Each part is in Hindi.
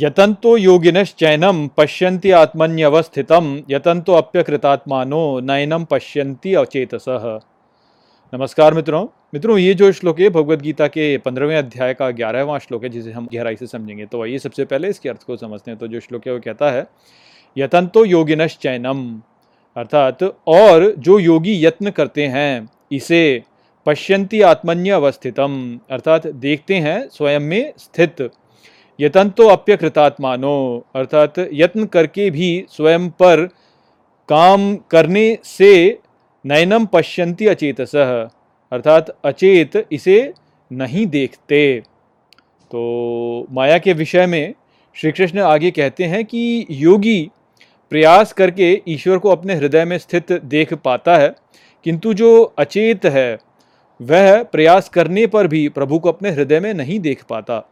यतंतो योगिनश्चैनम पश्यन्ति आत्मन्यवस्थितम यतंतो अप्यकृतात्मानो नयनम पश्यन्ति अचेतसः। नमस्कार मित्रों। मित्रों, ये जो श्लोक है भगवत गीता के पंद्रहवें अध्याय का ग्यारहवां श्लोक है, जिसे हम गहराई से समझेंगे। तो आइए सबसे पहले इसके अर्थ को समझते हैं। तो जो श्लोक है, वो कहता है यतंतो योगिनश्चैनम अर्थात, और जो योगी यत्न करते हैं, इसे पश्यंती आत्मन्य अवस्थितम अर्थात देखते हैं, स्वयं में स्थित। यतंतो अप्यकृतात्मानो, अर्थात यत्न करके भी स्वयं पर काम करने से नयनम पश्यंती अचेतस, अर्थात अचेत इसे नहीं देखते। तो माया के विषय में श्री कृष्ण आगे कहते हैं कि योगी प्रयास करके ईश्वर को अपने हृदय में स्थित देख पाता है, किंतु जो अचेत है, वह प्रयास करने पर भी प्रभु को अपने हृदय में नहीं देख पाता।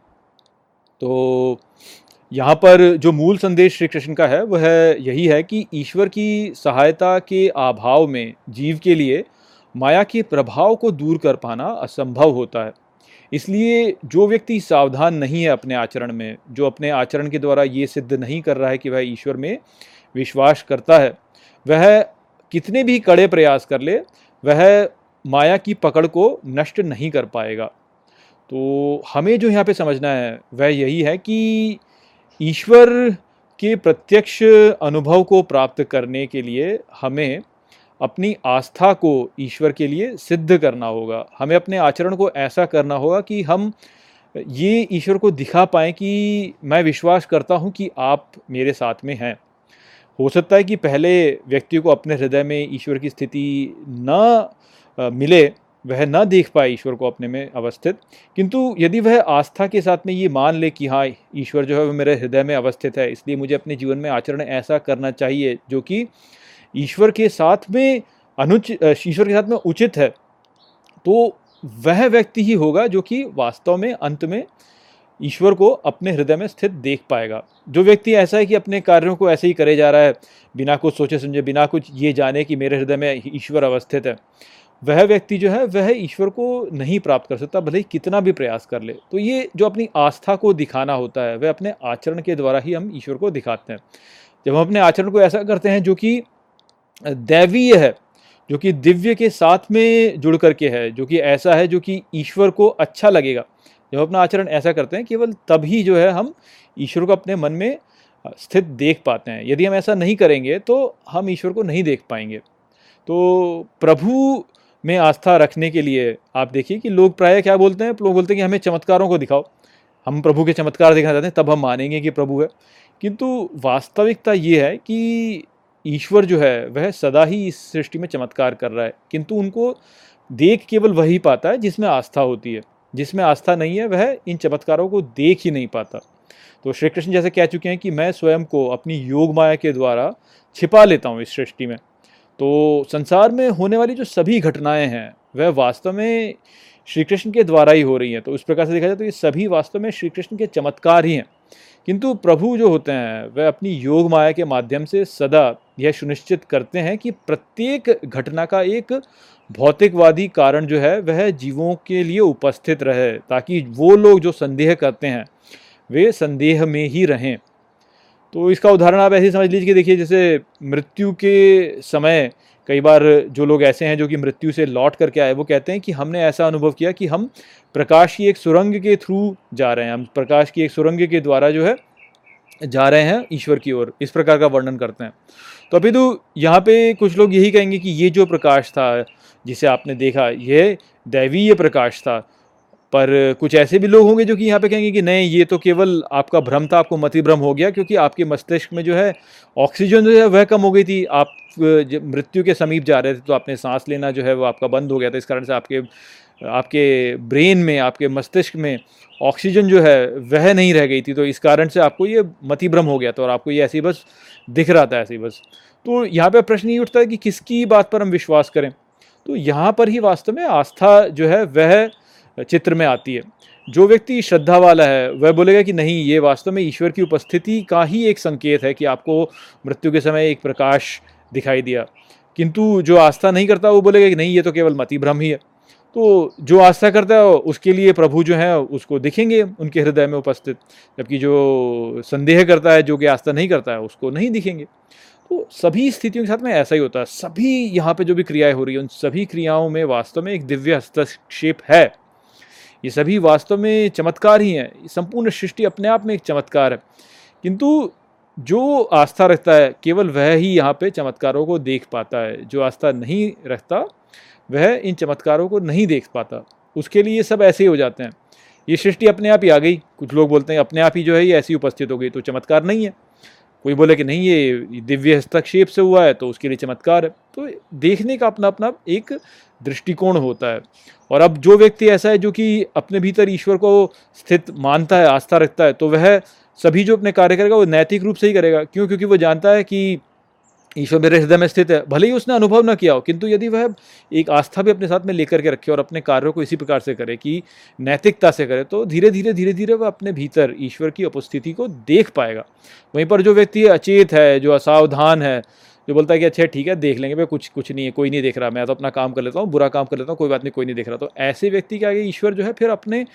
तो यहाँ पर जो मूल संदेश श्री कृष्ण का है, वह यही है कि ईश्वर की सहायता के अभाव में, जीव के लिए माया के प्रभाव को दूर कर पाना असंभव होता है। इसलिए जो व्यक्ति सावधान नहीं है अपने आचरण में, जो अपने आचरण के द्वारा ये सिद्ध नहीं कर रहा है कि वह ईश्वर में विश्वास करता है, वह कितने भी कड़े प्रयास कर ले, वह माया की पकड़ को नष्ट नहीं कर पाएगा। तो हमें जो यहाँ पे समझना है, वह यही है कि ईश्वर के प्रत्यक्ष अनुभव को प्राप्त करने के लिए हमें अपनी आस्था को ईश्वर के लिए सिद्ध करना होगा। हमें अपने आचरण को ऐसा करना होगा कि हम ये ईश्वर को दिखा पाएँ कि मैं विश्वास करता हूँ कि आप मेरे साथ में हैं। हो सकता है कि पहले व्यक्ति को अपने हृदय में ईश्वर की स्थिति न मिले वह न देख पाए ईश्वर को अपने में अवस्थित। किंतु यदि वह आस्था के साथ में ये मान ले कि हाँ ईश्वर जो है वह मेरे हृदय में अवस्थित है, इसलिए मुझे अपने जीवन में आचरण ऐसा करना चाहिए जो कि ईश्वर के साथ में अनुचित ईश्वर के साथ में उचित है तो वह व्यक्ति ही होगा जो कि वास्तव में, अंत में ईश्वर को अपने हृदय में स्थित देख पाएगा। जो व्यक्ति ऐसा है कि अपने कार्यों को ऐसे ही करे जा रहा है, बिना कुछ सोचे समझे बिना कुछ ये जाने कि मेरे हृदय में ईश्वर अवस्थित है वह व्यक्ति जो है, वह ईश्वर को नहीं प्राप्त कर सकता, भले ही कितना भी प्रयास कर ले। तो ये जो अपनी आस्था को दिखाना होता है, वह अपने आचरण के द्वारा ही हम ईश्वर को दिखाते हैं। जब हम अपने आचरण को ऐसा करते हैं जो कि दैवीय है, जो कि दिव्य के साथ में जुड़ करके है, जो कि ऐसा है जो कि ईश्वर को अच्छा लगेगा। जब अपना आचरण ऐसा करते हैं, केवल तभी जो है हम ईश्वर को अपने मन में स्थित देख पाते हैं। यदि हम ऐसा नहीं करेंगे तो हम ईश्वर को नहीं देख पाएँगे। तो प्रभु में आस्था रखने के लिए, आप देखिए कि लोग प्राय क्या बोलते हैं? लोग बोलते हैं कि हमें चमत्कारों को दिखाओ। हम प्रभु के चमत्कार दिखाना चाहते हैं, तब हम मानेंगे कि प्रभु है। किंतु वास्तविकता ये है कि ईश्वर जो है, वह सदा ही इस सृष्टि में चमत्कार कर रहा है। किंतु उनको देख केवल वही पाता है जिसमें आस्था होती है। जिसमें आस्था नहीं है, वह इन चमत्कारों को देख ही नहीं पाता। तो श्री कृष्ण जैसे कह चुके हैं कि मैं स्वयं को अपनी योग माया के द्वारा छिपा लेता हूँ इस सृष्टि में। तो संसार में होने वाली जो सभी घटनाएँ हैं, वह वास्तव में श्री कृष्ण के द्वारा ही हो रही हैं। तो उस प्रकार से देखा जाए तो ये सभी वास्तव में श्री कृष्ण के चमत्कार ही हैं। किंतु प्रभु जो होते हैं, वह अपनी योग माया के माध्यम से सदा यह सुनिश्चित करते हैं कि प्रत्येक घटना का एक भौतिकवादी कारण जो है, वह जीवों के लिए उपस्थित रहे, ताकि वो लोग जो संदेह करते हैं, वे संदेह में ही रहें। तो इसका उदाहरण आप ऐसे समझ लीजिए कि देखिए, जैसे मृत्यु के समय कई बार जो लोग ऐसे हैं जो कि मृत्यु से लौट करके आए, वो कहते हैं कि हमने ऐसा अनुभव किया कि हम प्रकाश की एक सुरंग के थ्रू जा रहे हैं। हम प्रकाश की एक सुरंग के द्वारा जो है जा रहे हैं ईश्वर की ओर। इस प्रकार का वर्णन करते हैं। तो अभी तो यहाँ पे कुछ लोग यही कहेंगे कि ये जो प्रकाश था जिसे आपने देखा यह दैवीय प्रकाश था। पर कुछ ऐसे भी लोग होंगे जो कि यहाँ पे कहेंगे कि नहीं, ये तो केवल आपका भ्रम था, आपको मति भ्रम हो गया, क्योंकि आपके मस्तिष्क में जो है ऑक्सीजन जो है वह कम हो गई थी। आप मृत्यु के समीप जा रहे थे तो आपने सांस लेना जो है वो आपका बंद हो गया था। इस कारण से आपके आपके ब्रेन में, आपके मस्तिष्क में ऑक्सीजन जो है वह नहीं रह गई थी। तो इस कारण से आपको ये मति भ्रम हो गया था और आपको ये ऐसी बस दिख रहा था, ऐसी बस। तो यहाँ पे प्रश्न ये उठता है कि किसकी बात पर हम विश्वास करें? तो यहाँ पर ही वास्तव में आस्था जो है वह चित्र में आती है। जो व्यक्ति श्रद्धा वाला है, वह बोलेगा कि नहीं, ये वास्तव में ईश्वर की उपस्थिति का ही एक संकेत है कि आपको मृत्यु के समय एक प्रकाश दिखाई दिया। किंतु जो आस्था नहीं करता, वो बोलेगा कि नहीं, ये तो केवल मति भ्रम ही है। तो जो आस्था करता है, उसके लिए प्रभु जो है, उसको दिखेंगे, उनके हृदय में उपस्थित। जबकि जो संदेह करता है, जो कि आस्था नहीं करता है, उसको नहीं दिखेंगे। तो सभी स्थितियों के साथ में ऐसा ही होता है। सभी यहाँ पे जो भी क्रियाएँ हो रही है, उन सभी क्रियाओं में वास्तव में एक दिव्य हस्तक्षेप है। ये सभी वास्तव में चमत्कार ही हैं। संपूर्ण सृष्टि अपने आप में एक चमत्कार है। किंतु जो आस्था रखता है, केवल वह ही यहाँ पे चमत्कारों को देख पाता है। जो आस्था नहीं रखता, वह इन चमत्कारों को नहीं देख पाता। उसके लिए सब ऐसे ही हो जाते हैं। ये सृष्टि अपने आप ही आ गई। कुछ लोग बोलते हैं, अपने आप ही जो है ये ऐसी उपस्थित हो गई तो चमत्कार नहीं है। कोई बोले कि नहीं, ये दिव्य हस्तक्षेप से हुआ है तो उसके लिए चमत्कार है। तो देखने का अपना अपना एक दृष्टिकोण होता है। और अब जो व्यक्ति ऐसा है जो कि अपने भीतर ईश्वर को स्थित मानता है, आस्था रखता है तो वह सभी जो अपने कार्य करेगा वो नैतिक रूप से ही करेगा। क्यों? क्योंकि वो जानता है कि ईश्वर मेरे हृदय में स्थित है। भले ही उसने अनुभव न किया हो, किंतु यदि वह एक आस्था भी अपने साथ में लेकर के रखे और अपने कार्यों को इसी प्रकार से करे कि नैतिकता से करे तो धीरे धीरे धीरे धीरे वह अपने भीतर ईश्वर की उपस्थिति को देख पाएगा। वहीं पर जो व्यक्ति अचेत है, जो असावधान है जो बोलता है कि अच्छा ठीक है, देख लेंगे, भाई, कुछ कुछ नहीं है, कोई नहीं देख रहा, मैं तो अपना काम कर लेता हूँ, बुरा काम कर लेता हूँ, कोई बात नहीं, कोई नहीं देख रहा। तो ऐसे व्यक्ति के आगे ईश्वर जो है फिर अपने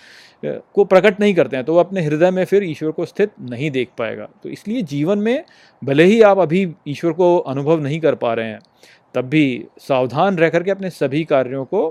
को प्रकट नहीं करते हैं तो वो अपने हृदय में फिर ईश्वर को स्थित नहीं देख पाएगा। तो इसलिए जीवन में भले ही आप अभी ईश्वर को अनुभव नहीं कर पा रहे हैं, तब भी सावधान रह करके अपने सभी कार्यों को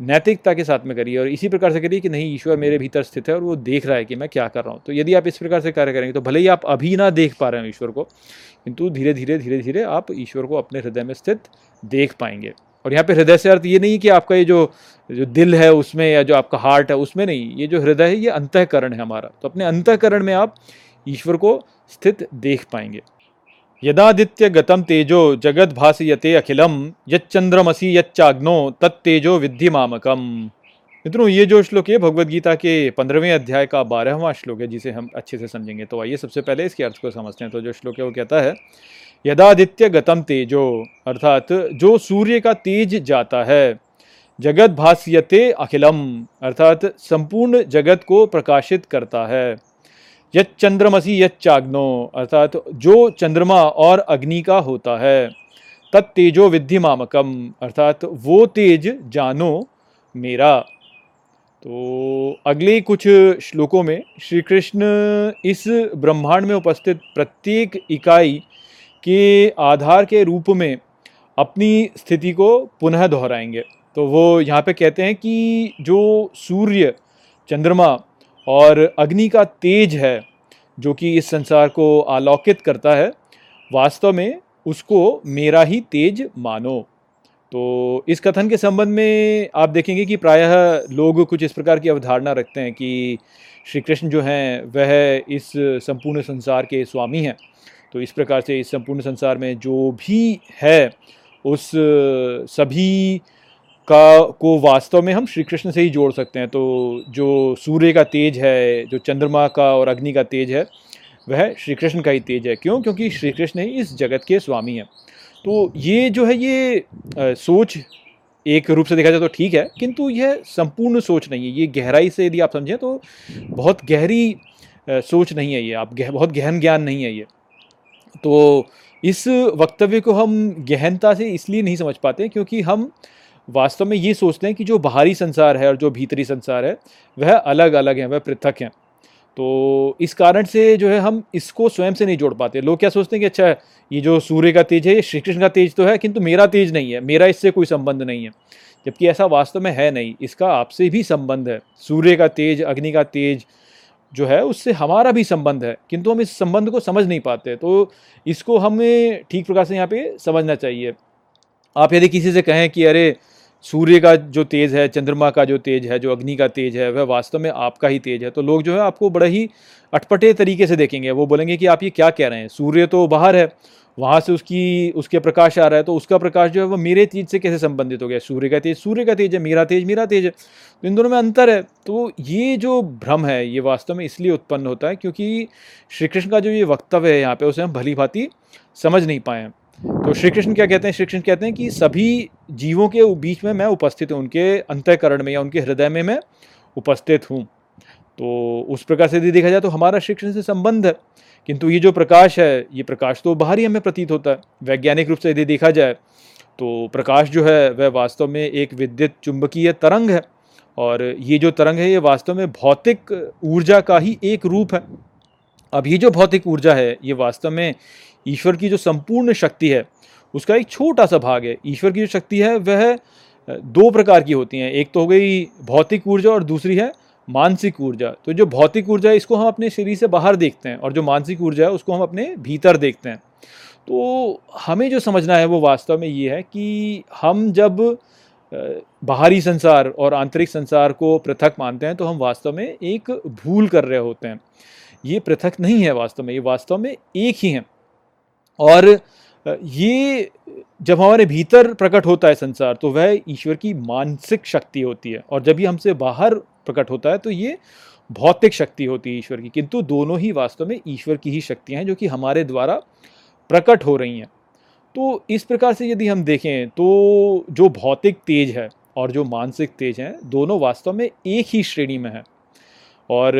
नैतिकता के साथ में करिए और इसी प्रकार से करिए कि नहीं, ईश्वर मेरे भीतर स्थित है और वो देख रहा है कि मैं क्या कर रहा हूँ। तो यदि आप इस प्रकार से कार्य करेंगे तो भले ही आप अभी ना देख पा रहे हो ईश्वर को, किंतु धीरे धीरे धीरे धीरे आप ईश्वर को अपने हृदय में स्थित देख पाएँगे। और यहाँ पे हृदय से अर्थ ये नहीं कि आपका ये जो जो दिल है उसमें या जो आपका हार्ट है उसमें नहीं, ये जो हृदय है ये अंतकरण है हमारा। तो अपने अंतकरण में आप ईश्वर को स्थित देख पाएँगे। यदादित्य गतम तेजो जगत भाषयते अखिलम यच्चंद्रमसी यच्चाग्नो, तत्तेजो विद्धि मामकम। मित्रों, ये जो श्लोक है भगवत गीता के पंद्रहवें अध्याय का बारहवां श्लोक है, जिसे हम अच्छे से समझेंगे। तो आइए सबसे पहले इसके अर्थ को समझते हैं। तो जो श्लोक है, वो कहता है यदादित्य गतम तेजो, अर्थात जो सूर्य का तेज जाता है जगत भाष्यते अखिलम अर्थात संपूर्ण जगत को प्रकाशित करता है। यत चंद्रमसी चाग्नो, अर्थात जो चंद्रमा और अग्नि का होता है, तत् तेजो विद्धि मामकम, अर्थात वो तेज जानो मेरा। तो अगले कुछ श्लोकों में श्री कृष्ण इस ब्रह्मांड में उपस्थित प्रत्येक इकाई के आधार के रूप में अपनी स्थिति को पुनः दोहराएँगे। तो वो यहाँ पे कहते हैं कि जो सूर्य चंद्रमा और अग्नि का तेज है, जो कि इस संसार को आलोकित करता है, वास्तव में उसको मेरा ही तेज मानो। तो इस कथन के संबंध में आप देखेंगे कि प्रायः लोग कुछ इस प्रकार की अवधारणा रखते हैं कि श्री कृष्ण जो हैं, वह इस संपूर्ण संसार के स्वामी हैं। तो इस प्रकार से इस संपूर्ण संसार में जो भी है, उस सभी का को वास्तव में हम श्री कृष्ण से ही जोड़ सकते हैं। तो जो सूर्य का तेज है जो चंद्रमा का और अग्नि का तेज है वह श्री कृष्ण का ही तेज है। क्यों? क्योंकि श्री कृष्ण ही इस जगत के स्वामी हैं। तो ये जो है ये आ, सोच एक रूप से देखा जाए तो ठीक है किंतु यह संपूर्ण सोच नहीं है। ये गहराई से यदि आप समझें तो बहुत गहरी सोच नहीं है ये। आप गह, बहुत गहन ज्ञान नहीं है ये। तो इस वक्तव्य को हम गहनता से इसलिए नहीं समझ पाते क्योंकि हम वास्तव में ये सोचते हैं कि जो बाहरी संसार है और जो भीतरी संसार है, वह अलग अलग हैं, वह पृथक हैं। तो इस कारण से जो है, हम इसको स्वयं से नहीं जोड़ पाते। लोग क्या सोचते हैं कि अच्छा ये जो सूर्य का तेज है, ये श्री कृष्ण का तेज तो है, किंतु मेरा तेज नहीं है, मेरा इससे कोई संबंध नहीं है। जबकि ऐसा वास्तव में है नहीं, इसका आपसे भी संबंध है। सूर्य का तेज, अग्नि का तेज जो है, उससे हमारा भी संबंध है, किंतु हम इस संबंध को समझ नहीं पाते। तो इसको हमें ठीक प्रकार से यहाँ पे समझना चाहिए। आप यदि किसी से कहें कि, अरे सूर्य का जो तेज है, चंद्रमा का जो तेज है, जो अग्नि का तेज है, वह वास्तव में आपका ही तेज है। तो लोग जो है आपको बड़े ही अटपटे तरीके से देखेंगे। वो बोलेंगे कि आप ये क्या कह रहे हैं? सूर्य तो बाहर है, वहाँ से उसकी, उसके प्रकाश आ रहा है तो उसका प्रकाश जो है वो मेरे तेज से कैसे संबंधित हो गया? सूर्य का तेज, सूर्य का तेज है, मेरा तेज मेरा तेज है। तो इन दोनों में अंतर है। तो ये जो भ्रम है, ये वास्तव में इसलिए उत्पन्न होता है क्योंकि श्री कृष्ण का जो ये वक्तव्य है यहाँ पे, उसे हम भली भांति समझ नहीं पाए हैं। तो श्री कृष्ण क्या कहते हैं? श्री कृष्ण कहते हैं कि सभी जीवों के बीच में मैं उपस्थित हूँ, उनके अंतकरण में या उनके हृदय में मैं उपस्थित हूँ। तो उस प्रकार से यदि देखा जाए तो हमारा श्री कृष्ण से संबंध है, किंतु ये जो प्रकाश है, ये प्रकाश तो बाहर ही हमें प्रतीत होता है। वैज्ञानिक रूप से यदि देखा जाए तो प्रकाश जो है, वह वास्तव में एक विद्युत चुंबकीय तरंग है और ये जो तरंग है, ये वास्तव में भौतिक ऊर्जा का ही एक रूप है। अब ये जो भौतिक ऊर्जा है, ये वास्तव में ईश्वर की जो संपूर्ण शक्ति है, उसका एक छोटा सा भाग है। ईश्वर की जो शक्ति है, वह दो प्रकार की होती हैं। एक तो हो गई भौतिक ऊर्जा और दूसरी है मानसिक ऊर्जा। तो जो भौतिक ऊर्जा है, इसको हम अपने शरीर से बाहर देखते हैं और जो मानसिक ऊर्जा है, उसको हम अपने भीतर देखते हैं। तो हमें जो समझना है, वो वास्तव में ये है कि हम जब बाहरी संसार और आंतरिक संसार को पृथक मानते हैं तो हम वास्तव में एक भूल कर रहे होते हैं। ये पृथक नहीं है वास्तव में, ये वास्तव में एक ही है। और ये जब हमारे भीतर प्रकट होता है संसार तो वह ईश्वर की मानसिक शक्ति होती है। और जब ये हमसे बाहर प्रकट होता है तो ये भौतिक शक्ति होती है ईश्वर की। किंतु दोनों ही वास्तव में ईश्वर की ही शक्तियाँ हैं, जो कि हमारे द्वारा प्रकट हो रही हैं। तो इस प्रकार से यदि हम देखें तो जो भौतिक तेज है और जो मानसिक तेज हैं, दोनों वास्तव में एक ही श्रेणी में है। और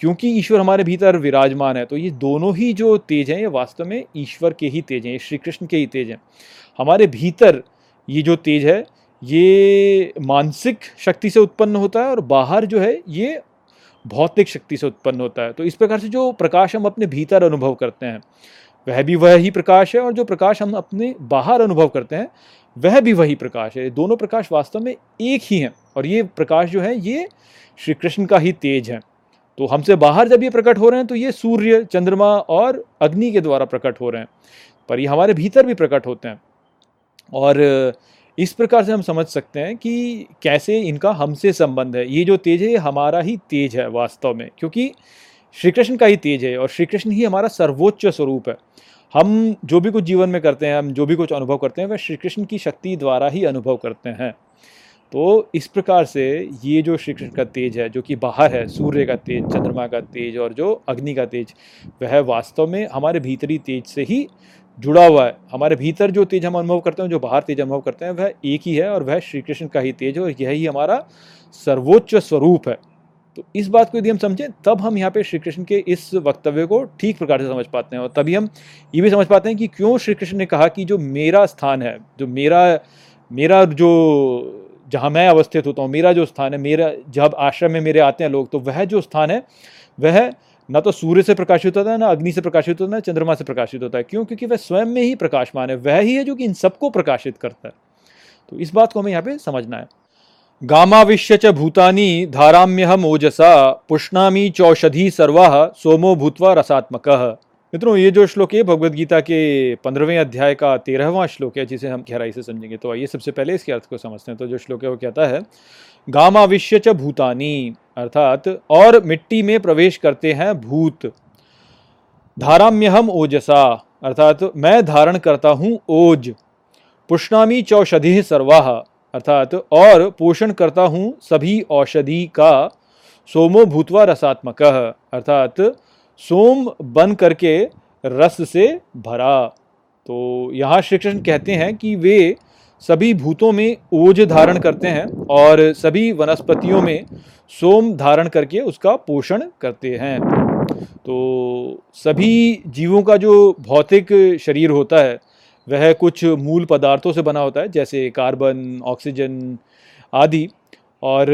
क्योंकि ईश्वर हमारे भीतर विराजमान है तो ये दोनों ही जो तेज हैं, ये वास्तव में ईश्वर के ही तेज हैं, ये श्री कृष्ण के ही तेज हैं। हमारे भीतर ये जो तेज है, ये मानसिक शक्ति से उत्पन्न होता है और बाहर जो है, ये भौतिक शक्ति से उत्पन्न होता है। तो इस प्रकार से जो प्रकाश हम अपने भीतर अनुभव करते हैं, वह भी वह ही प्रकाश है और जो प्रकाश हम अपने बाहर अनुभव करते हैं वह भी वही प्रकाश है। दोनों प्रकाश वास्तव में एक ही हैं और ये प्रकाश जो है, ये श्री कृष्ण का ही तेज है। तो हमसे बाहर जब ये प्रकट हो रहे हैं तो ये सूर्य, चंद्रमा और अग्नि के द्वारा प्रकट हो रहे हैं। पर ये हमारे भीतर भी प्रकट होते हैं। और इस प्रकार से हम समझ सकते हैं कि कैसे इनका हमसे संबंध है। ये जो तेज है, ये हमारा ही तेज है वास्तव में, क्योंकि श्री कृष्ण का ही तेज है और श्री कृष्ण ही हमारा सर्वोच्च स्वरूप है। हम जो भी कुछ जीवन में करते हैं, हम जो भी कुछ अनुभव करते हैं, वह श्री कृष्ण की शक्ति द्वारा ही अनुभव करते हैं। तो इस प्रकार से ये जो श्री कृष्ण का तेज है, जो कि बाहर है, सूर्य का तेज, चंद्रमा का तेज और जो अग्नि का तेज, वह वास्तव में हमारे भीतरी तेज से ही जुड़ा हुआ है। हमारे भीतर जो तेज हम अनुभव करते हैं, जो बाहर तेज अनुभव करते हैं, वह एक ही है और वह श्री कृष्ण का ही तेज है और यही हमारा सर्वोच्च स्वरूप है। तो इस बात को यदि हम समझें, तब हम यहाँ पे श्री कृष्ण के इस वक्तव्य को ठीक प्रकार से समझ पाते हैं। और तभी हम ये भी समझ पाते हैं कि क्यों श्री कृष्ण ने कहा कि जो मेरा स्थान है, जो मेरा मेरा जो, जहाँ मैं अवस्थित होता हूँ, मेरा जो स्थान है, मेरा, जब आश्रम में मेरे आते हैं लोग तो वह जो स्थान है, वह ना तो सूर्य से प्रकाशित होता है, ना अग्नि से प्रकाशित होता है, ना चंद्रमा से प्रकाशित होता है। क्यों? क्योंकि वह स्वयं में ही प्रकाशमान है, वह ही है जो कि इन सबको प्रकाशित करता है। तो इस बात को हमें यहाँ पे समझना है। गामाविश्य च भूतानी धाराम्यहम ओजसा, पुष्णामी चौषधि सर्वा सोमो भूतवा रसात्मक। मित्रों, ये जो श्लोक है भगवत गीता के पंद्रहवें अध्याय का तेरहवां श्लोक है, जिसे हम गहराई से समझेंगे। तो आइए सबसे पहले इसके अर्थ को समझते हैं। तो जो श्लोक है, वो कहता है, गामाविश्य च भूतानी अर्थात, और मिट्टी में प्रवेश करते हैं भूत। धाराम्यहम ओजसा अर्थात, मैं धारण करता हूँ ओज। पुष्णामी चौषधि सर्वाह अर्थात, और पोषण करता हूँ सभी औषधि का सोमो भूतवा रसात्मक। अर्थात, सोम बन करके रस से भरा। तो यहाँ श्री कृष्ण कहते हैं कि वे सभी भूतों में ओज धारण करते हैं और सभी वनस्पतियों में सोम धारण करके उसका पोषण करते हैं। तो सभी जीवों का जो भौतिक शरीर होता है वह कुछ मूल पदार्थों से बना होता है, जैसे कार्बन, ऑक्सीजन आदि। और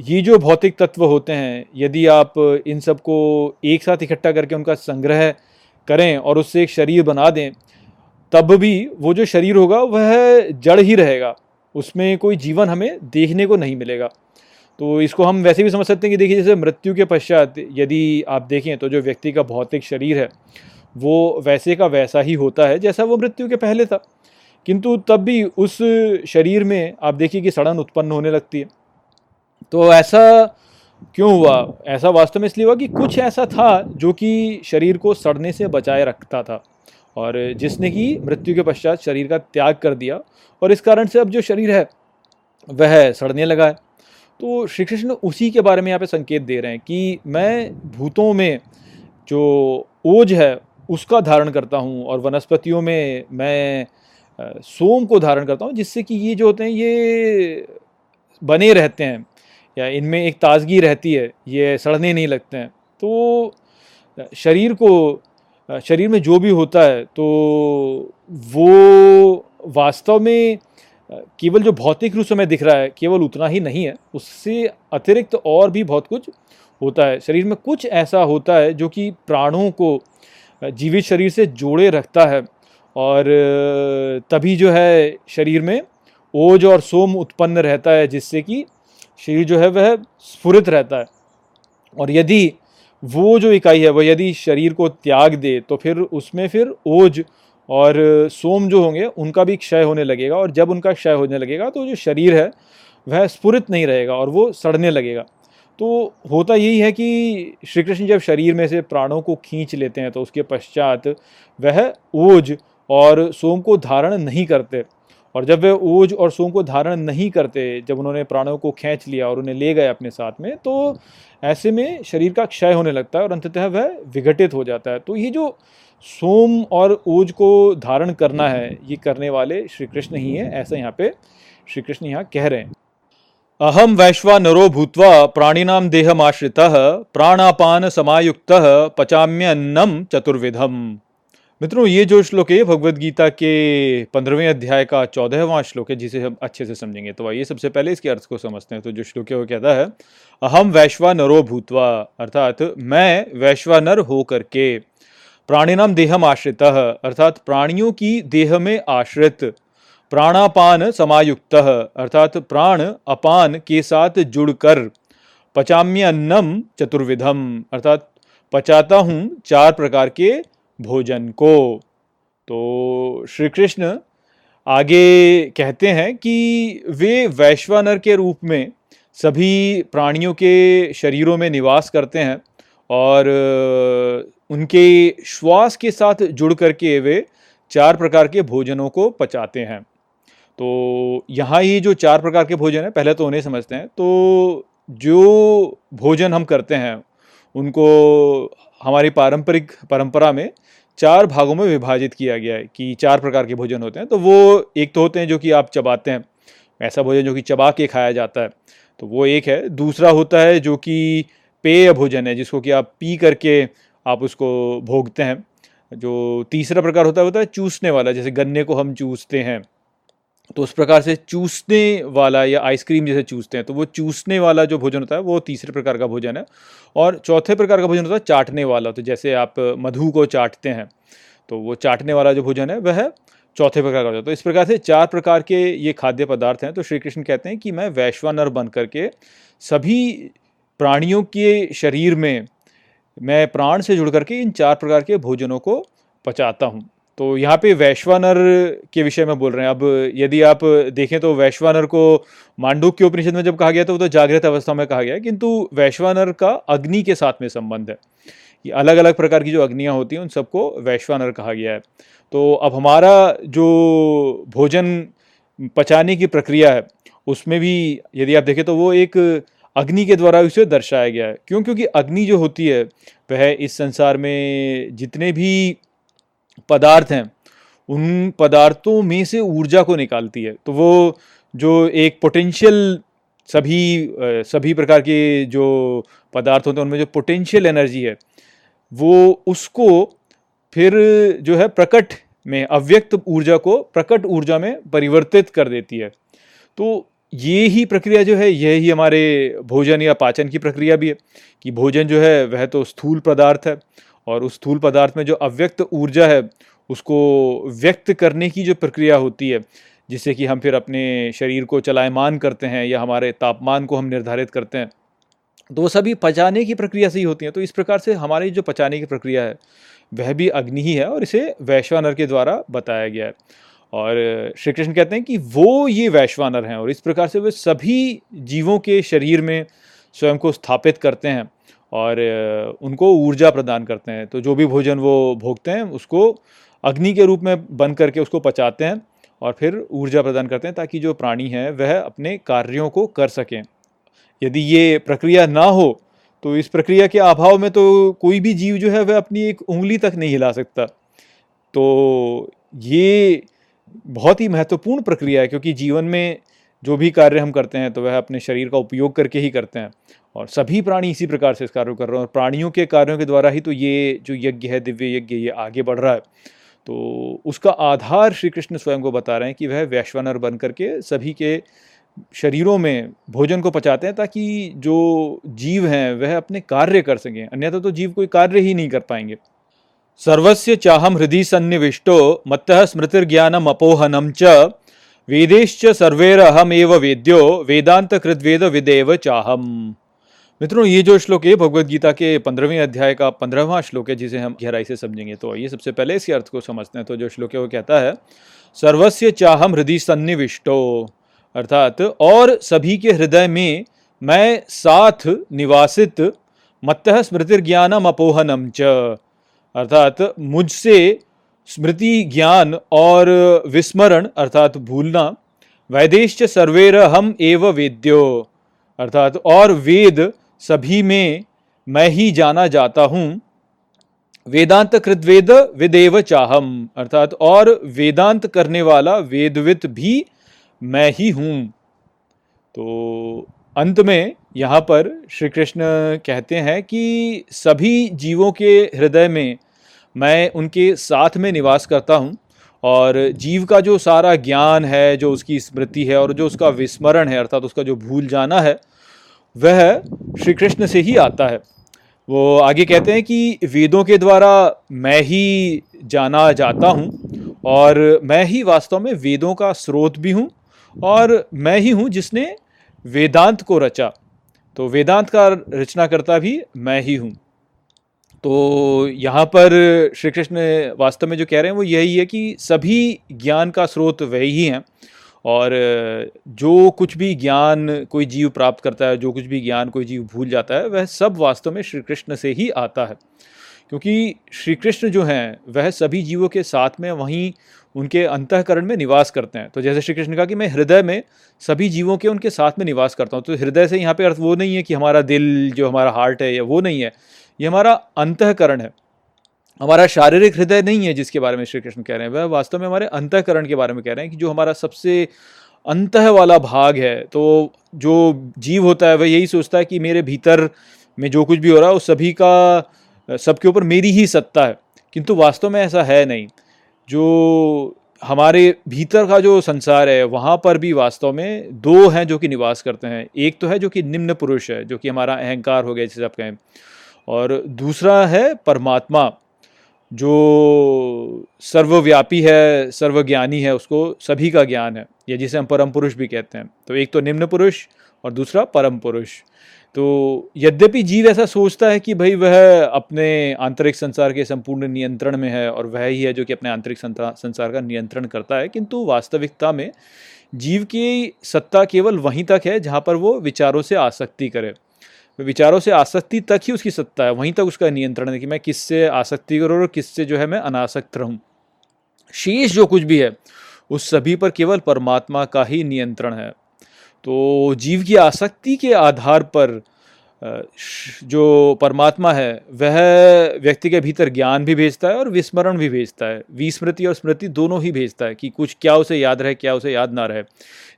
ये जो भौतिक तत्व होते हैं, यदि आप इन सबको एक साथ इकट्ठा करके उनका संग्रह करें और उससे एक शरीर बना दें, तब भी वो जो शरीर होगा, वह जड़ ही रहेगा। उसमें कोई जीवन हमें देखने को नहीं मिलेगा। तो इसको हम वैसे भी समझ सकते हैं कि देखिए, जैसे मृत्यु के पश्चात यदि आप देखें तो जो व्यक्ति का भौतिक शरीर है वो वैसे का वैसा ही होता है जैसा वो मृत्यु के पहले था। किंतु तब भी उस शरीर में आप देखिए कि सड़न उत्पन्न होने लगती है। तो ऐसा क्यों हुआ? ऐसा वास्तव में इसलिए हुआ कि कुछ ऐसा था जो कि शरीर को सड़ने से बचाए रखता था और जिसने कि मृत्यु के पश्चात शरीर का त्याग कर दिया और इस कारण से अब जो शरीर है, वह सड़ने लगा है। तो श्री कृष्ण उसी के बारे में यहाँ पे संकेत दे रहे हैं कि मैं भूतों में जो ओज है उसका धारण करता हूँ और वनस्पतियों में मैं सोम को धारण करता हूँ जिससे कि ये जो होते हैं, ये बने रहते हैं या इनमें एक ताजगी रहती है, ये सड़ने नहीं लगते हैं। तो शरीर को शरीर में जो भी होता है तो वो वास्तव में केवल जो भौतिक रूप से हमें दिख रहा है, केवल उतना ही नहीं है, उससे अतिरिक्त और भी बहुत कुछ होता है। शरीर में कुछ ऐसा होता है जो कि प्राणों को जीवित शरीर से जोड़े रखता है और तभी जो है शरीर में ओज और सोम उत्पन्न रहता है, जिससे कि शरीर जो है वह स्फुरित रहता है। और यदि वो जो इकाई है वह यदि शरीर को त्याग दे तो फिर उसमें फिर ओज और सोम जो होंगे, उनका भी क्षय होने लगेगा। और जब उनका क्षय होने लगेगा तो जो शरीर है, वह स्फुरित नहीं रहेगा और वो सड़ने लगेगा। तो होता यही है कि श्री कृष्ण जब शरीर में से प्राणों को खींच लेते हैं तो उसके पश्चात वह ओज और सोम को धारण नहीं करते। और जब वे ओज और सोम को धारण नहीं करते, जब उन्होंने प्राणों को खींच लिया और उन्हें ले गए अपने साथ में तो ऐसे में शरीर का क्षय होने लगता है और अंततः वह विघटित हो जाता है। तो ये जो सोम और ओज को धारण करना है, ये करने वाले श्री कृष्ण ही हैं, ऐसा यहाँ पे श्री कृष्ण यहाँ कह रहे हैं। अहम वैश्वानरो भूत्वा प्राणिनाम देहमाश्रितः प्राणापान समायुक्त पचाम्यन्नम चतुर्विधम। मित्रों, ये जो श्लोक है भगवत गीता के पंद्रहवें अध्याय का चौदहवां श्लोक है, जिसे हम अच्छे से समझेंगे। तो आइए सबसे पहले इसके अर्थ को समझते हैं। तो जो श्लोक है, वो कहता है अहम वैश्वा नरो भूतवा अर्थात, मैं वैश्वानर हो करके प्राणिनाम देहम आश्रित अर्थात, प्राणियों की देह में आश्रित प्राणापान समायुक्त, अर्थात प्राण अपान के साथ जुड़कर। पचाम्य अन्नम चतुर्विधम, अर्थात पचाता हूँ चार प्रकार के भोजन को। तो श्री कृष्ण आगे कहते हैं कि वे वैश्वानर के रूप में सभी प्राणियों के शरीरों में निवास करते हैं और उनके श्वास के साथ जुड़ करके वे चार प्रकार के भोजनों को पचाते हैं। तो यहाँ ही जो चार प्रकार के भोजन है, पहले तो उन्हें समझते हैं। तो जो भोजन हम करते हैं, उनको हमारी पारंपरिक परंपरा में चार भागों में विभाजित किया गया है कि चार प्रकार के भोजन होते हैं। तो वो एक तो होते हैं जो कि आप चबाते हैं, ऐसा भोजन जो कि चबा के खाया जाता है। तो वो एक है। दूसरा होता है जो कि पेय भोजन है, जिसको कि आप पी करके आप उसको भोगते हैं। जो तीसरा प्रकार होता है होता है चूसने वाला, जैसे गन्ने को हम चूसते हैं। तो उस प्रकार से चूसने वाला या आइसक्रीम जैसे चूसते हैं तो वो चूसने वाला जो भोजन होता है, वो तीसरे प्रकार का भोजन है। और चौथे प्रकार का भोजन होता है चाटने वाला तो जैसे आप मधु को चाटते हैं तो वो चाटने वाला जो भोजन है, वह चौथे प्रकार का तो इस प्रकार से चार प्रकार के ये खाद्य पदार्थ हैं तो श्री कृष्ण कहते हैं कि मैं वैश्वानर बन करके सभी प्राणियों के शरीर में, मैं प्राण से जुड़ करके इन चार प्रकार के भोजनों को पचाता हूँ। तो यहाँ पे वैश्वानर के विषय में बोल रहे हैं। अब यदि आप देखें तो वैश्वानर को मांडूक के उपनिषद में जब कहा गया था, वो तो जागृत अवस्था में कहा गया किंतु वैश्वानर का अग्नि के साथ में संबंध है। कि अलग अलग प्रकार की जो अग्नियाँ होती हैं, उन सबको वैश्वानर कहा गया है। तो अब हमारा जो भोजन पचाने की प्रक्रिया है, उसमें भी यदि आप देखें तो वो एक अग्नि के द्वारा उसे दर्शाया गया है। क्यों? क्योंकि अग्नि जो होती है, वह इस संसार में जितने भी पदार्थ हैं, उन पदार्थों में से ऊर्जा को निकालती है। तो वो जो एक पोटेंशियल सभी सभी प्रकार के जो पदार्थ होते हैं, उनमें जो पोटेंशियल एनर्जी है, वो उसको फिर जो है प्रकट में, अव्यक्त ऊर्जा को प्रकट ऊर्जा में परिवर्तित कर देती है। तो ये ही प्रक्रिया जो है, यह हमारे भोजन या पाचन की प्रक्रिया भी है, कि भोजन जो है, वह तो स्थूल पदार्थ है और उस स्थूल पदार्थ में जो अव्यक्त ऊर्जा है, उसको व्यक्त करने की जो प्रक्रिया होती है, जिससे कि हम फिर अपने शरीर को चलायमान करते हैं या हमारे तापमान को हम निर्धारित करते हैं तो वो सभी पचाने की प्रक्रिया से ही होती हैं। तो इस प्रकार से हमारी जो पचाने की प्रक्रिया है, वह भी अग्नि ही है और इसे वैश्वानर के द्वारा बताया गया है। और श्री कृष्ण कहते हैं कि वो ये वैश्वानर हैं और इस प्रकार से वे सभी जीवों के शरीर में स्वयं को स्थापित करते हैं। और उनको ऊर्जा प्रदान करते हैं। तो जो भी भोजन वो भोगते हैं, उसको अग्नि के रूप में बन करके उसको पचाते हैं और फिर ऊर्जा प्रदान करते हैं ताकि जो प्राणी हैं, वह अपने कार्यों को कर सकें। यदि ये प्रक्रिया ना हो तो इस प्रक्रिया के अभाव में तो कोई भी जीव जो है, वह अपनी एक उंगली तक नहीं हिला सकता। तो ये बहुत ही महत्वपूर्ण प्रक्रिया है, क्योंकि जीवन में जो भी कार्य हम करते हैं तो वह अपने शरीर का उपयोग करके ही करते हैं। और सभी प्राणी इसी प्रकार से इस कार्य कर रहे हैं और प्राणियों के कार्यों के द्वारा ही तो ये जो यज्ञ है दिव्य यज्ञ ये आगे बढ़ रहा है। तो उसका आधार श्री कृष्ण स्वयं को बता रहे हैं कि वह वैश्वानर बन करके सभी के शरीरों में भोजन को पचाते हैं ताकि जो जीव हैं, वह अपने कार्य कर सकें। अन्यथा तो जीव कोई कार्य ही नहीं कर पाएँगे। सर्वस्य चाहम हृदय सन्निविष्टो, मत्त स्मृतिर्ज्ञानम अपोहनम च, वेदेश्च सर्वेरहम एव वेद्यो वेदांत कृद्वेद विदेव चाहम। मित्रों, ये जो श्लोक है भगवत गीता के पंद्रहवें अध्याय का पंद्रहवां श्लोक है, जिसे हम गहराई से समझेंगे। तो ये सबसे पहले इसके अर्थ को समझते हैं। तो जो श्लोक है, वो कहता है, सर्वस्य चाहम हृदय सन्निविष्टो। अर्थात, और सभी के हृदय में मैं साथ निवासित, मत्त स्मृतिर्ज्ञानम अपोहनम च। अर्थात, मुझसे स्मृति ज्ञान और विस्मरण, अर्थात भूलना, वैदेश्च सर्वेर हम एव वेद्यो। अर्थात, और वेद सभी में मैं ही जाना जाता हूँ। वेदांत कृतवेद विदेव चाहम, अर्थात और वेदांत करने वाला वेदवित भी मैं ही हूँ। तो अंत में यहाँ पर श्री कृष्ण कहते हैं कि सभी जीवों के हृदय में मैं उनके साथ में निवास करता हूँ और जीव का जो सारा ज्ञान है, जो उसकी स्मृति है और जो उसका विस्मरण है, अर्थात उसका जो भूल जाना है वह श्री कृष्ण से ही आता है। वो आगे कहते हैं कि वेदों के द्वारा मैं ही जाना जाता हूँ और मैं ही वास्तव में वेदों का स्रोत भी हूँ और मैं ही हूँ जिसने वेदांत को रचा। तो वेदांत का रचनाकर्ता भी मैं ही हूँ। तो यहाँ पर श्री कृष्ण वास्तव में जो कह रहे हैं वो यही है कि सभी ज्ञान का स्रोत वही हैं। और जो कुछ भी ज्ञान कोई जीव प्राप्त करता है, जो कुछ भी ज्ञान कोई जीव भूल जाता है, वह सब वास्तव में श्री कृष्ण से ही आता है। क्योंकि श्री कृष्ण जो हैं, वह सभी जीवों के साथ में वहीं उनके अंतकरण में निवास करते हैं। तो जैसे श्री कृष्ण कहा कि मैं हृदय में सभी जीवों के उनके साथ में निवास करता हूँ तो हृदय से यहाँ पे अर्थ वो नहीं है कि हमारा दिल, जो हमारा हार्ट है, या वो नहीं है। ये हमारा अंतकरण है। हमारा शारीरिक हृदय नहीं है जिसके बारे में श्री कृष्ण कह रहे हैं, वह वास्तव में हमारे अंतकरण के बारे में कह रहे हैं कि जो हमारा सबसे अंत वाला भाग है तो जो जीव होता है, वह यही सोचता है कि मेरे भीतर में जो कुछ भी हो रहा है उस सभी का, सबके ऊपर मेरी ही सत्ता है। किंतु वास्तव में ऐसा है नहीं। जो हमारे भीतर का जो संसार है, वहाँ पर भी वास्तव में दो हैं जो कि निवास करते हैं। एक तो है जो कि निम्न पुरुष है, जो कि हमारा अहंकार हो गया जिसे आप कहें। और दूसरा है परमात्मा। जो सर्वव्यापी है, सर्वज्ञानी है, उसको सभी का ज्ञान है। या जिसे हम परम पुरुष भी कहते हैं। तो एक तो निम्न पुरुष और दूसरा परम पुरुष। तो यद्यपि जीव ऐसा सोचता है कि भाई वह अपने आंतरिक संसार के संपूर्ण नियंत्रण में है और वह ही है जो कि अपने आंतरिक संसार का नियंत्रण करता है, किंतु वास्तविकता में जीव की सत्ता केवल वहीं तक है जहाँ पर वो विचारों से आसक्ति करे। विचारों से आसक्ति तक ही उसकी सत्ता है। वहीं तक उसका नियंत्रण है कि मैं किससे आसक्ति करूँ और किससे जो है मैं अनासक्त रहूँ। शेष जो कुछ भी है, उस सभी पर केवल परमात्मा का ही नियंत्रण है। तो जीव की आसक्ति के आधार पर जो परमात्मा है, वह व्यक्ति के भीतर ज्ञान भी भेजता है और विस्मरण भी भेजता है। विस्मृति और स्मृति दोनों ही भेजता है कि कुछ क्या उसे याद रहे, क्या उसे याद ना रहे।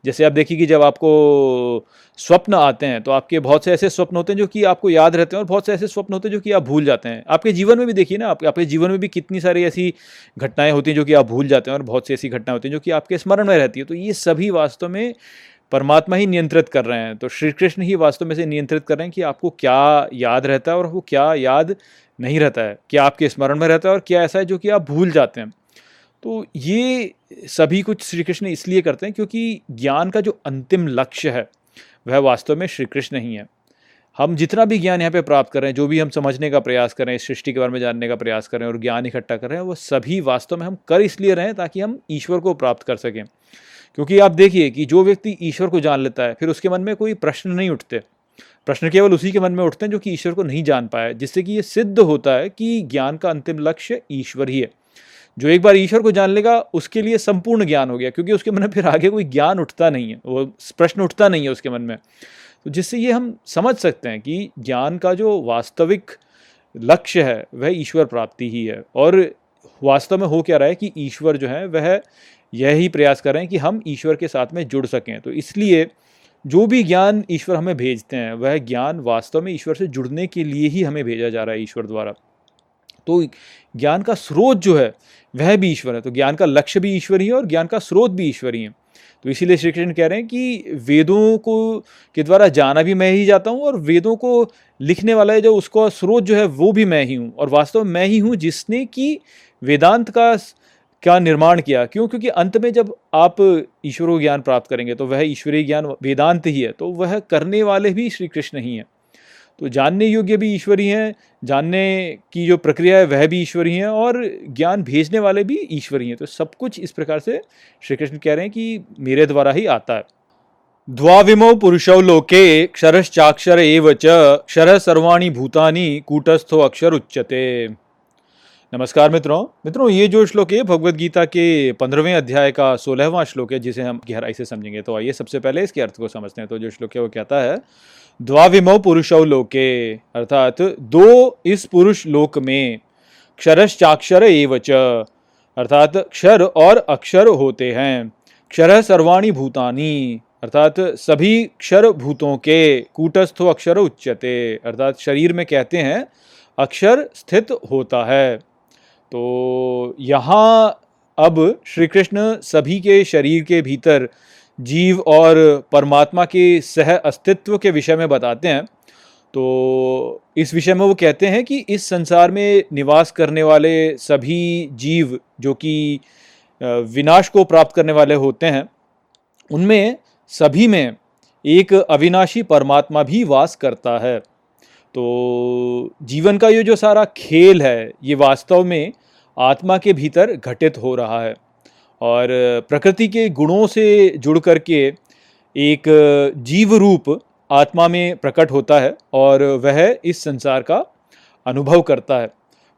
जैसे आप देखिए कि जब आपको स्वप्न आते हैं तो आपके बहुत से ऐसे स्वप्न होते हैं जो कि आपको याद रहते हैं और बहुत से ऐसे स्वप्न होते हैं जो कि आप भूल जाते हैं। आपके जीवन में भी देखिए ना आपके जीवन में भी कितनी सारी ऐसी घटनाएँ होती हैं जो कि आप भूल जाते हैं और बहुत सी ऐसी घटनाएँ होती हैं जो कि आपके स्मरण में रहती है। तो ये सभी वास्तव में परमात्मा ही नियंत्रित कर रहे हैं। तो श्री कृष्ण ही वास्तव में से नियंत्रित कर रहे हैं कि आपको क्या याद रहता है और वो क्या याद नहीं रहता है, क्या आपके स्मरण में रहता है और क्या ऐसा है जो कि आप भूल जाते हैं। तो ये सभी कुछ श्री कृष्ण इसलिए करते हैं क्योंकि ज्ञान का जो अंतिम लक्ष्य है, वह वास्तव में श्री कृष्ण ही है। हम जितना भी ज्ञान यहाँ पे प्राप्त कर रहे हैं, जो भी हम समझने का प्रयास कर रहे हैं सृष्टि के बारे में जानने का प्रयास कर रहे हैं और ज्ञान इकट्ठा कर रहे हैं, वो सभी वास्तव में हम कर इसलिए रहे हैं ताकि हम ईश्वर को प्राप्त कर सकें। क्योंकि आप देखिए कि जो व्यक्ति ईश्वर को जान लेता है, फिर उसके मन में कोई प्रश्न नहीं उठते। प्रश्न केवल उसी के मन में उठते हैं जो कि ईश्वर को नहीं जान पाया जिससे कि ये सिद्ध होता है कि ज्ञान का अंतिम लक्ष्य ईश्वर ही है। जो एक बार ईश्वर को जान लेगा, उसके लिए संपूर्ण ज्ञान हो गया, क्योंकि उसके मन में फिर आगे कोई ज्ञान उठता नहीं है, वो प्रश्न उठता नहीं है उसके मन में। तो जिससे ये हम समझ सकते हैं कि ज्ञान का जो वास्तविक लक्ष्य है, वह ईश्वर प्राप्ति ही है। और वास्तव में हो क्या रहा है कि ईश्वर जो है, वह यही प्रयास कर रहे हैं कि हम ईश्वर के साथ में जुड़ सकें। तो इसलिए जो भी ज्ञान ईश्वर हमें भेजते हैं, वह ज्ञान वास्तव में ईश्वर से जुड़ने के लिए ही हमें भेजा जा रहा है ईश्वर द्वारा। तो ज्ञान का स्रोत जो है, वह भी ईश्वर है। तो ज्ञान का लक्ष्य भी ईश्वरी है और ज्ञान का स्रोत भी ईश्वरी है तो इसीलिए श्री कृष्ण कह रहे हैं कि वेदों को, के द्वारा जाना भी मैं ही जाता हूँ और वेदों को लिखने वाला है जो उसका स्रोत जो है, वो भी मैं ही हूँ। और वास्तव में मैं ही हूँ जिसने कि वेदांत का क्या निर्माण किया। क्यों? क्योंकि अंत में जब आप ईश्वर को ज्ञान प्राप्त करेंगे तो वह ईश्वरीय ज्ञान वेदांत ही है तो वह करने वाले भी श्री कृष्ण ही हैं। तो जानने योग्य भी ईश्वरी हैं, जानने की जो प्रक्रिया है वह भी ईश्वरी है और ज्ञान भेजने वाले भी ईश्वरी हैं। तो सब कुछ इस प्रकार से श्री कृष्ण कह रहे हैं कि मेरे द्वारा ही आता है। द्वाविमो पुरुषौ लोके क्षरश्चाक्षर एव च, क्षर सर्वाणी भूतानी कूटस्थो अक्षर उच्चते नमस्कार मित्रों। मित्रों, ये जो श्लोक है भगवत गीता के पंद्रहवें अध्याय का सोलहवां श्लोक है, जिसे हम गहराई से समझेंगे। तो आइए सबसे पहले इसके अर्थ को समझते हैं। तो जो श्लोक है, वो कहता है द्वाविमो पुरुषौ लोके। अर्थात दो इस पुरुष लोक में क्षरश्चाक्षर एवच अर्थात क्षर और अक्षर होते हैं। क्षर सर्वाणी भूतानी। अर्थात सभी क्षर भूतों के कूटस्थो अक्षर उच्चते अर्थात शरीर में कहते हैं, अक्षर स्थित होता है। तो यहाँ अब श्री कृष्ण सभी के शरीर के भीतर जीव और परमात्मा के सह अस्तित्व के विषय में बताते हैं। तो इस विषय में वो कहते हैं कि इस संसार में निवास करने वाले सभी जीव जो कि विनाश को प्राप्त करने वाले होते हैं, उनमें, सभी में एक अविनाशी परमात्मा भी वास करता है। तो जीवन का ये जो सारा खेल है, ये वास्तव में आत्मा के भीतर घटित हो रहा है। और प्रकृति के गुणों से जुड़ करके एक जीव रूप आत्मा में प्रकट होता है और वह इस संसार का अनुभव करता है।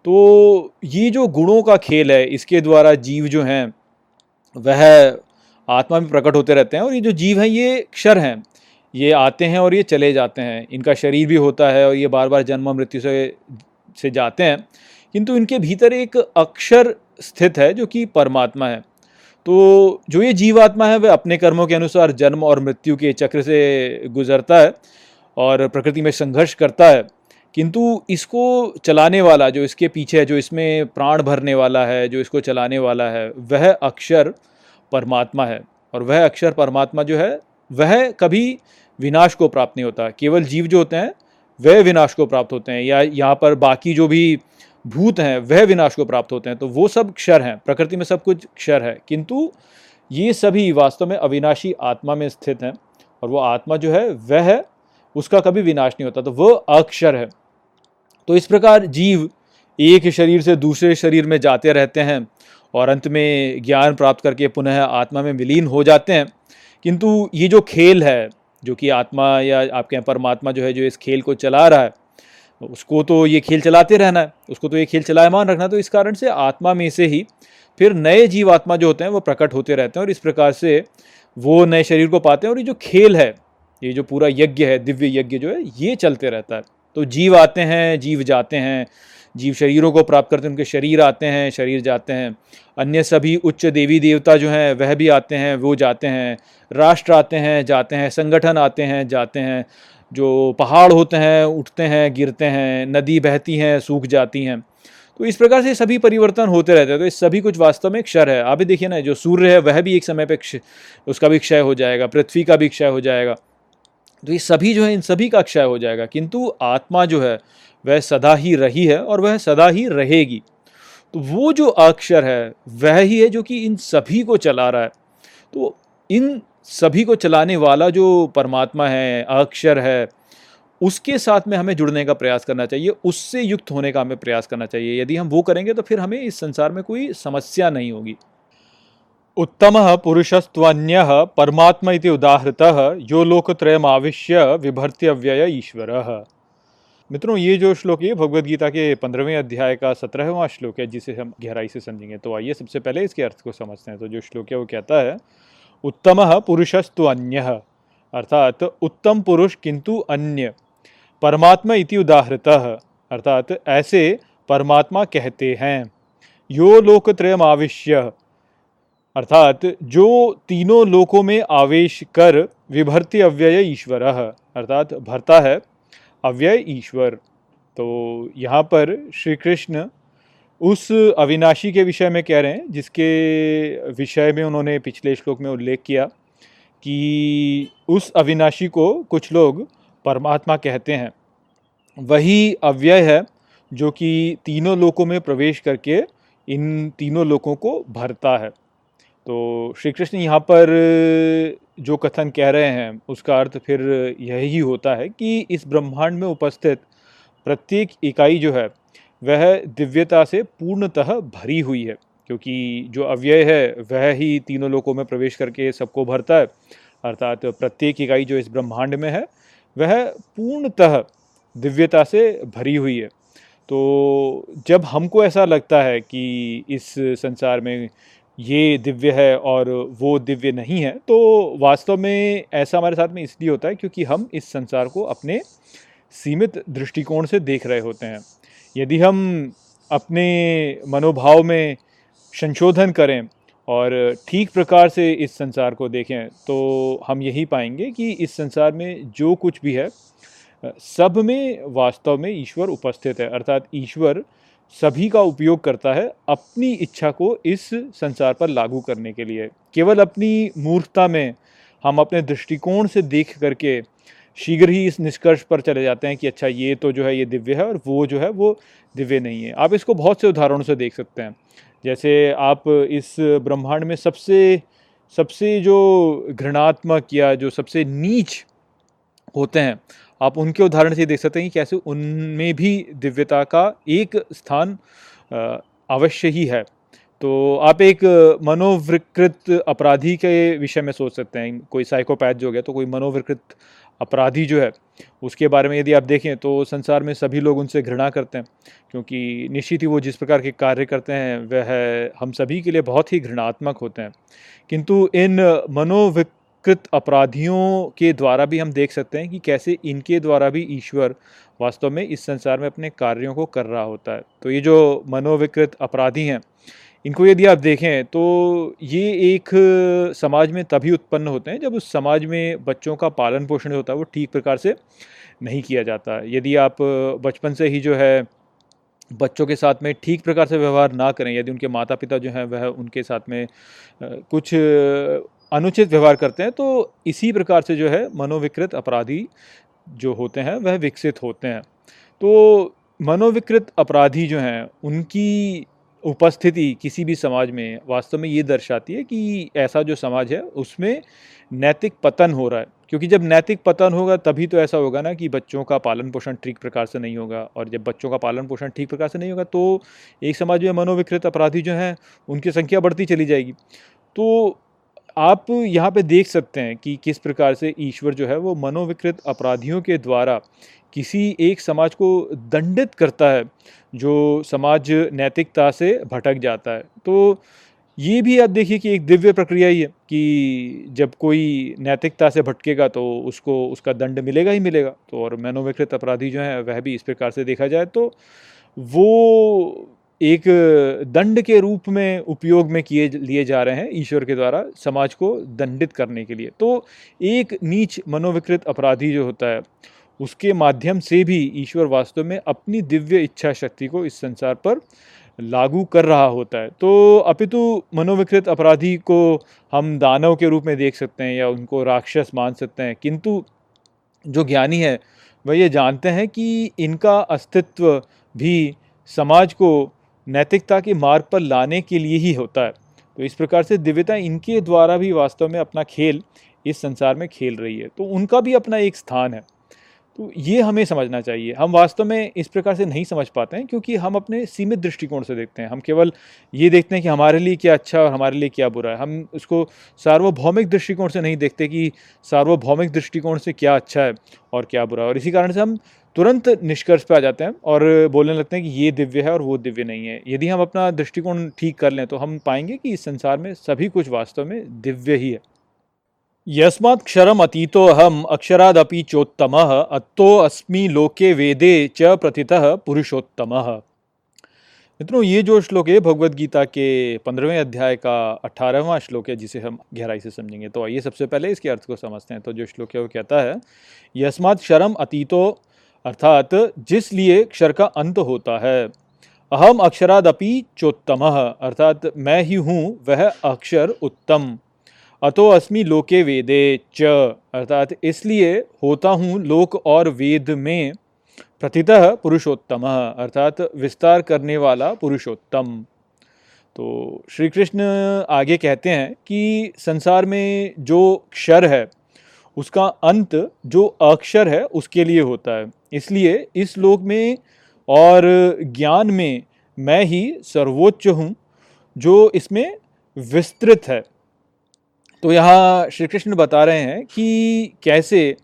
तो ये जो गुणों का खेल है, इसके द्वारा जीव जो हैं, वह आत्मा में प्रकट होते रहते हैं और ये जो जीव हैं, ये क्षर हैं। ये आते हैं और ये चले जाते हैं। इनका शरीर भी होता है और ये बार बार जन्म मृत्यु से से जाते हैं। किंतु इनके भीतर एक अक्षर स्थित है जो कि परमात्मा है। तो जो ये जीवात्मा है, वह अपने कर्मों के अनुसार जन्म और मृत्यु के चक्र से गुजरता है और प्रकृति में संघर्ष करता है। किंतु इसको चलाने वाला, जो इसके पीछे है, जो इसमें प्राण भरने वाला है, जो इसको चलाने वाला है, वह अक्षर परमात्मा है। और वह अक्षर परमात्मा जो है, वह कभी विनाश को प्राप्त नहीं होता। केवल जीव जो होते हैं, वह विनाश को प्राप्त होते हैं। या यहाँ पर बाकी जो भी भूत हैं, वह विनाश को प्राप्त होते हैं तो वो सब क्षर हैं, प्रकृति में सब कुछ क्षर है। किंतु ये सभी वास्तव में अविनाशी आत्मा में स्थित हैं और वो आत्मा जो है, वह है, उसका कभी विनाश नहीं होता तो वह अक्षर है। तो इस प्रकार जीव एक शरीर से दूसरे शरीर में जाते रहते हैं और अंत में ज्ञान प्राप्त करके पुनः आत्मा में विलीन हो जाते हैं। किंतु ये जो खेल है, जो कि आत्मा या आपके यहाँ परमात्मा जो है, जो इस खेल को चला रहा है उसको तो ये खेल चलाते रहना है, उसको तो ये खेल चलायमान रखना तो इस कारण से आत्मा में से ही फिर नए जीव आत्मा जो होते हैं वो प्रकट होते रहते हैं और इस प्रकार से वो नए शरीर को पाते हैं और ये जो खेल है, ये जो पूरा यज्ञ है, दिव्य यज्ञ जो है, ये चलते रहता है। तो जीव आते हैं, जीव जाते हैं, जीव शरीरों को प्राप्त करते हैं, उनके शरीर आते हैं, शरीर जाते हैं। अन्य सभी उच्च देवी देवता जो हैं, वह भी आते हैं, वो जाते हैं। राष्ट्र आते हैं, जाते हैं, संगठन आते हैं, जाते हैं। जो पहाड़ होते हैं, उठते हैं, गिरते हैं, नदी बहती हैं, सूख जाती हैं। तो इस प्रकार से सभी परिवर्तन होते रहते हैं। तो इस सभी कुछ वास्तव में क्षर है। आप देखिए ना, जो सूर्य है, वह भी एक समय पे उसका भी क्षय हो जाएगा, पृथ्वी का भी क्षय हो जाएगा। तो ये सभी जो है, इन सभी का क्षय हो जाएगा। किंतु आत्मा जो है, वह सदा ही रही है और वह सदा ही रहेगी। तो वो जो अक्षर है, वह ही है जो कि इन सभी को चला रहा है। तो इन सभी को चलाने वाला जो परमात्मा है, अक्षर है, उसके साथ में हमें जुड़ने का प्रयास करना चाहिए, उससे युक्त होने का हमें प्रयास करना चाहिए। यदि हम वो करेंगे तो फिर हमें इस संसार में कोई समस्या नहीं होगी। उत्तम पुरुषस्त्वन्य परमात्मा उदाहृत, यो लोकत्रयमाविश्य विभर्त्यव्यय ईश्वर। मित्रों, ये जो श्लोक है भगवत गीता के पंद्रहवें अध्याय का सत्रहवां श्लोक है, जिसे हम गहराई से समझेंगे। तो आइए सबसे पहले इसके अर्थ को समझते हैं। तो जो श्लोक है, वो कहता है उत्तम पुरुषस्तु अन्य। अर्थात, उत्तम पुरुष किंतु अन्य। परमात्मा इति उदाहृत। अर्थात, ऐसे परमात्मा कहते हैं। यो लोकत्रयम आविश्य। अर्थात, जो तीनों लोकों में आवेश कर विभर्ति अव्यय ईश्वर। अर्थात, भरता है अव्यय ईश्वर। तो यहाँ पर श्री कृष्ण उस अविनाशी के विषय में कह रहे हैं, जिसके विषय में उन्होंने पिछले श्लोक में उल्लेख किया कि उस अविनाशी को कुछ लोग परमात्मा कहते हैं। वही अव्यय है जो कि तीनों लोकों में प्रवेश करके इन तीनों लोकों को भरता है। तो श्री कृष्ण यहाँ पर जो कथन कह रहे हैं, उसका अर्थ फिर यही होता है कि इस ब्रह्मांड में उपस्थित प्रत्येक इकाई जो है वह दिव्यता से पूर्णतः भरी हुई है, क्योंकि जो अव्यय है, वह ही तीनों लोकों में प्रवेश करके सबको भरता है। अर्थात प्रत्येक इकाई जो इस ब्रह्मांड में है, वह पूर्णतः दिव्यता से भरी हुई है। तो जब हमको ऐसा लगता है कि इस संसार में ये दिव्य है और वो दिव्य नहीं है तो वास्तव में ऐसा हमारे साथ में इसलिए होता है क्योंकि हम इस संसार को अपने सीमित दृष्टिकोण से देख रहे होते हैं। यदि हम अपने मनोभाव में संशोधन करें और ठीक प्रकार से इस संसार को देखें तो हम यही पाएँगे कि इस संसार में जो कुछ भी है, सब में वास्तव में ईश्वर उपस्थित है। अर्थात ईश्वर सभी का उपयोग करता है अपनी इच्छा को इस संसार पर लागू करने के लिए। केवल अपनी मूर्खता में हम अपने दृष्टिकोण से देख करके शीघ्र ही इस निष्कर्ष पर चले जाते हैं कि अच्छा ये तो जो है, ये दिव्य है और वो जो है, वो दिव्य नहीं है। आप इसको बहुत से उदाहरणों से देख सकते हैं। जैसे आप इस ब्रह्मांड में सबसे सबसे जो घृणात्मक या जो सबसे नीच होते हैं, आप उनके उदाहरण से देख सकते हैं कि कैसे उनमें भी दिव्यता का एक स्थान अवश्य ही है। तो आप एक मनोविकृत अपराधी के विषय में सोच सकते हैं। कोई साइकोपैथ जो हो गया तो कोई मनोविकृत अपराधी जो है, उसके बारे में यदि आप देखें तो संसार में सभी लोग उनसे घृणा करते हैं, क्योंकि निश्चित ही वो जिस प्रकार के कार्य करते हैं, वह हम सभी के लिए बहुत ही घृणात्मक होते हैं। किंतु इन मनोविकृत अपराधियों के द्वारा भी हम देख सकते हैं कि कैसे इनके द्वारा भी ईश्वर वास्तव में इस संसार में अपने कार्यों को कर रहा होता है। तो ये जो मनोविकृत अपराधी हैं इनको यदि आप देखें तो ये एक समाज में तभी उत्पन्न होते हैं जब उस समाज में बच्चों का पालन पोषण होता है वो ठीक प्रकार से नहीं किया जाता। यदि आप बचपन से ही जो है बच्चों के साथ में ठीक प्रकार से व्यवहार ना करें, यदि उनके माता पिता जो हैं वह उनके साथ में कुछ अनुचित व्यवहार करते हैं तो इसी प्रकार से जो है मनोविकृत अपराधी जो होते हैं वह विकसित होते हैं। तो मनोविकृत अपराधी जो हैं, उनकी उपस्थिति किसी भी समाज में वास्तव में ये दर्शाती है कि ऐसा जो समाज है, उसमें नैतिक पतन हो रहा है। क्योंकि जब नैतिक पतन होगा, तभी तो ऐसा होगा ना कि बच्चों का पालन पोषण ठीक प्रकार से नहीं होगा और जब बच्चों का पालन पोषण ठीक प्रकार से नहीं होगा तो एक समाज में मनोविकृत अपराधी जो हैं, उनकी संख्या बढ़ती चली जाएगी। तो आप यहाँ पे देख सकते हैं कि किस प्रकार से ईश्वर जो है वो मनोविकृत अपराधियों के द्वारा किसी एक समाज को दंडित करता है, जो समाज नैतिकता से भटक जाता है। तो ये भी आप देखिए कि एक दिव्य प्रक्रिया ही है कि जब कोई नैतिकता से भटकेगा तो उसको, उसका दंड मिलेगा ही मिलेगा। तो और मनोविकृत अपराधी जो हैं, वह भी इस प्रकार से देखा जाए तो वो एक दंड के रूप में उपयोग में किए, लिए जा रहे हैं ईश्वर के द्वारा समाज को दंडित करने के लिए। तो एक नीच मनोविकृत अपराधी जो होता है, उसके माध्यम से भी ईश्वर वास्तव में अपनी दिव्य इच्छा शक्ति को इस संसार पर लागू कर रहा होता है। तो अपितु मनोविकृत अपराधी को हम दानव के रूप में देख सकते हैं या उनको राक्षस मान सकते हैं, किंतु जो ज्ञानी है, वह ये जानते हैं कि इनका अस्तित्व भी समाज को नैतिकता के मार्ग पर लाने के लिए ही होता है। तो इस प्रकार से दिव्यता इनके द्वारा भी वास्तव में अपना खेल इस संसार में खेल रही है। तो उनका भी अपना एक स्थान है। तो ये हमें समझना चाहिए। हम वास्तव में इस प्रकार से नहीं समझ पाते हैं क्योंकि हम अपने सीमित दृष्टिकोण से देखते हैं। हम केवल ये देखते हैं कि हमारे लिए क्या अच्छा और हमारे लिए क्या बुरा है। हम उसको सार्वभौमिक दृष्टिकोण से नहीं देखते कि सार्वभौमिक दृष्टिकोण से क्या अच्छा है और क्या बुरा है। और इसी कारण से हम तुरंत निष्कर्ष पे आ जाते हैं और बोलने लगते हैं कि ये दिव्य है और वो दिव्य नहीं है। यदि हम अपना दृष्टिकोण ठीक कर लें तो हम पाएँगे कि इस संसार में सभी कुछ वास्तव में दिव्य ही है। यस्मात् क्षरम अतीतो हम अक्षरादपि चोत्तम अत्तो अस्मि लोके वेदे च प्रथितः पुरुषोत्तम। मित्रों, ये जो श्लोक है भगवत गीता के पंद्रहवें अध्याय का अठारहवां श्लोक है, जिसे हम गहराई से समझेंगे। तो आइए सबसे पहले इसके अर्थ को समझते हैं। तो जो श्लोक है, वो कहता है, यस्मात् क्षरम अतीतो अर्थात जिस लिए क्षर का अंत होता है। अहम अक्षरादपि चोत्तम, अर्थात मैं ही हूँ, वह अक्षर उत्तम। अतो अस्मि लोके वेदे च, अर्थात इसलिए होता हूँ लोक और वेद में प्रतितः पुरुषोत्तम, अर्थात विस्तार करने वाला पुरुषोत्तम। तो श्री कृष्ण आगे कहते हैं कि संसार में जो क्षर है उसका अंत जो अक्षर है उसके लिए होता है। इसलिए इस लोक में और ज्ञान में मैं ही सर्वोच्च हूँ, जो इसमें विस्तृत है। तो यहाँ श्री कृष्ण बता रहे हैं कि कैसे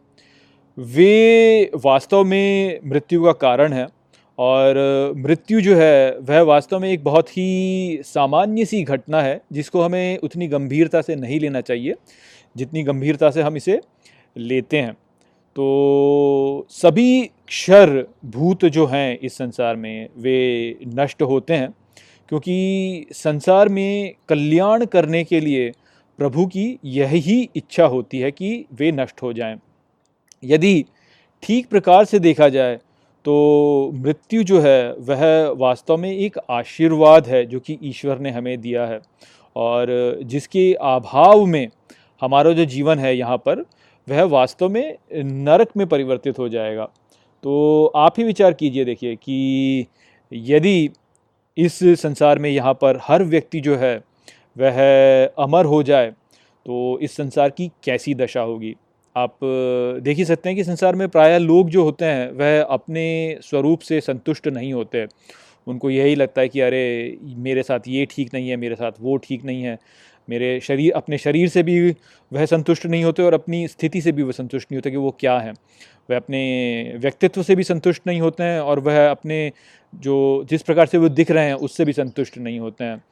वे वास्तव में मृत्यु का कारण है। और मृत्यु जो है, वह वास्तव में एक बहुत ही सामान्य सी घटना है, जिसको हमें उतनी गंभीरता से नहीं लेना चाहिए, जितनी गंभीरता से हम इसे लेते हैं तो सभी क्षर भूत जो हैं इस संसार में, वे नष्ट होते हैं, क्योंकि संसार में कल्याण करने के लिए प्रभु की यही इच्छा होती है कि वे नष्ट हो जाएँ। यदि ठीक प्रकार से देखा जाए तो मृत्यु जो है, वह वास्तव में एक आशीर्वाद है जो कि ईश्वर ने हमें दिया है। और जिसके अभाव में हमारा जो जीवन है यहाँ पर, वह वास्तव में नरक में परिवर्तित हो जाएगा। तो आप ही विचार कीजिए देखिए कि यदि इस संसार में यहाँ पर हर व्यक्ति जो है, वह अमर हो जाए तो इस संसार की कैसी दशा होगी? आप देख ही सकते हैं कि संसार में प्रायः लोग जो होते हैं, वह अपने स्वरूप से संतुष्ट नहीं होते उनको यही लगता है कि अरे, मेरे साथ ये ठीक नहीं है, मेरे साथ वो ठीक नहीं है। मेरे शरीर, अपने शरीर से भी वह संतुष्ट नहीं होते और अपनी स्थिति से भी वह संतुष्ट नहीं होते कि वो क्या है। वह अपने व्यक्तित्व से भी संतुष्ट नहीं होते हैं और वह अपने जो, जिस प्रकार से वो दिख रहे हैं, उससे भी संतुष्ट नहीं होते हैं।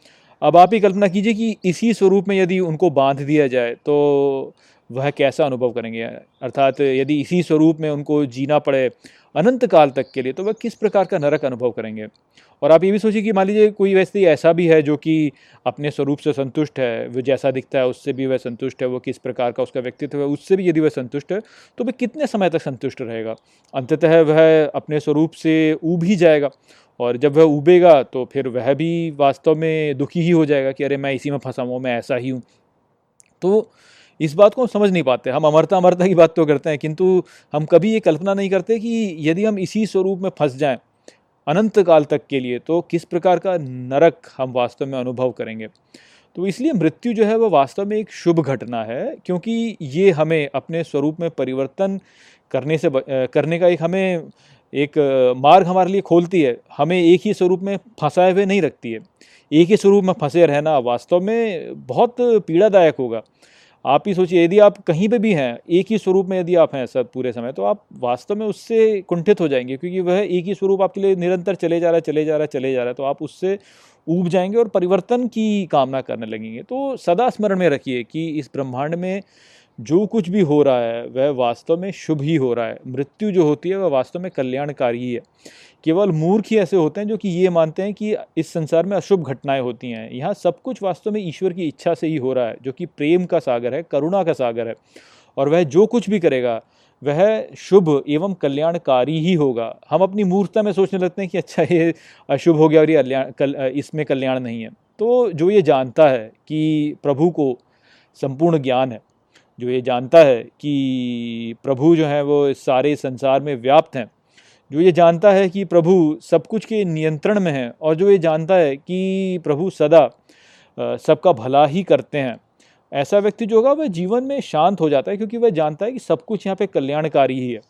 अब आप ही कल्पना कीजिए कि इसी स्वरूप में यदि उनको बाँध दिया जाए तो वह कैसा अनुभव करेंगे? अर्थात यदि इसी स्वरूप में उनको जीना पड़े अनंत काल तक के लिए तो वह किस प्रकार का नरक अनुभव करेंगे? और आप ये भी सोचिए कि मान लीजिए कोई वैसे ऐसा भी है जो कि अपने स्वरूप से संतुष्ट है, वो जैसा दिखता है उससे भी वह संतुष्ट है, वो किस प्रकार का उसका व्यक्तित्व है, उससे भी यदि वह संतुष्ट है तो वह कितने समय तक संतुष्ट रहेगा? अंततः वह अपने स्वरूप से ऊब ही जाएगा और जब वह उबेगा तो फिर वह भी वास्तव में दुखी ही हो जाएगा कि अरे मैं इसी में फंसा हूँ, मैं ऐसा ही हूँ। तो इस बात को हम समझ नहीं पाते। हम अमरता अमरता की बात तो करते हैं, किंतु हम कभी ये कल्पना नहीं करते कि यदि हम इसी स्वरूप में फंस जाएँ अनंत काल तक के लिए तो किस प्रकार का नरक हम वास्तव में अनुभव करेंगे। तो इसलिए मृत्यु जो है वह वास्तव में एक शुभ घटना है, क्योंकि ये हमें अपने स्वरूप में परिवर्तन करने से करने का एक हमें एक मार्ग हमारे लिए खोलती है। हमें एक ही स्वरूप में फंसाए हुए नहीं रखती है। एक ही स्वरूप में फंसे रहना वास्तव में बहुत पीड़ादायक होगा। आप ही सोचिए, यदि आप कहीं पे भी हैं, एक ही स्वरूप में यदि आप हैं सब पूरे समय तो आप वास्तव में उससे कुंठित हो जाएँगे, क्योंकि वह एक ही स्वरूप आपके लिए निरंतर चले जा रहा है, चले जा रहा है, चले जा रहा है तो आप उससे ऊब जाएँगे और परिवर्तन की कामना करने लगेंगे। तो सदा स्मरण में रखिए कि इस ब्रह्मांड में जो कुछ भी हो रहा है वह वास्तव में शुभ ही हो रहा है। मृत्यु जो होती है वह वास्तव में कल्याणकारी ही है। केवल मूर्ख ही ऐसे होते हैं जो कि ये मानते हैं कि इस संसार में अशुभ घटनाएँ होती हैं। यहाँ सब कुछ वास्तव में ईश्वर की इच्छा से ही हो रहा है जो कि प्रेम का सागर है करुणा का सागर है। और वह जो कुछ भी करेगा वह शुभ एवं कल्याणकारी ही होगा। हम अपनी मूर्खता में सोचने लगते हैं कि अच्छा ये अशुभ हो गया और ये कल, इसमें कल्याण नहीं है। तो जो ये जानता है कि प्रभु को संपूर्ण ज्ञान है जो ये जानता है कि प्रभु जो है वो सारे संसार में व्याप्त हैं, जो ये जानता है कि प्रभु सब कुछ के नियंत्रण में है और जो ये जानता है कि प्रभु सदा सबका भला ही करते हैं, ऐसा व्यक्ति जो होगा वह जीवन में शांत हो जाता है क्योंकि वह जानता है कि सब कुछ यहाँ पे कल्याणकारी ही है।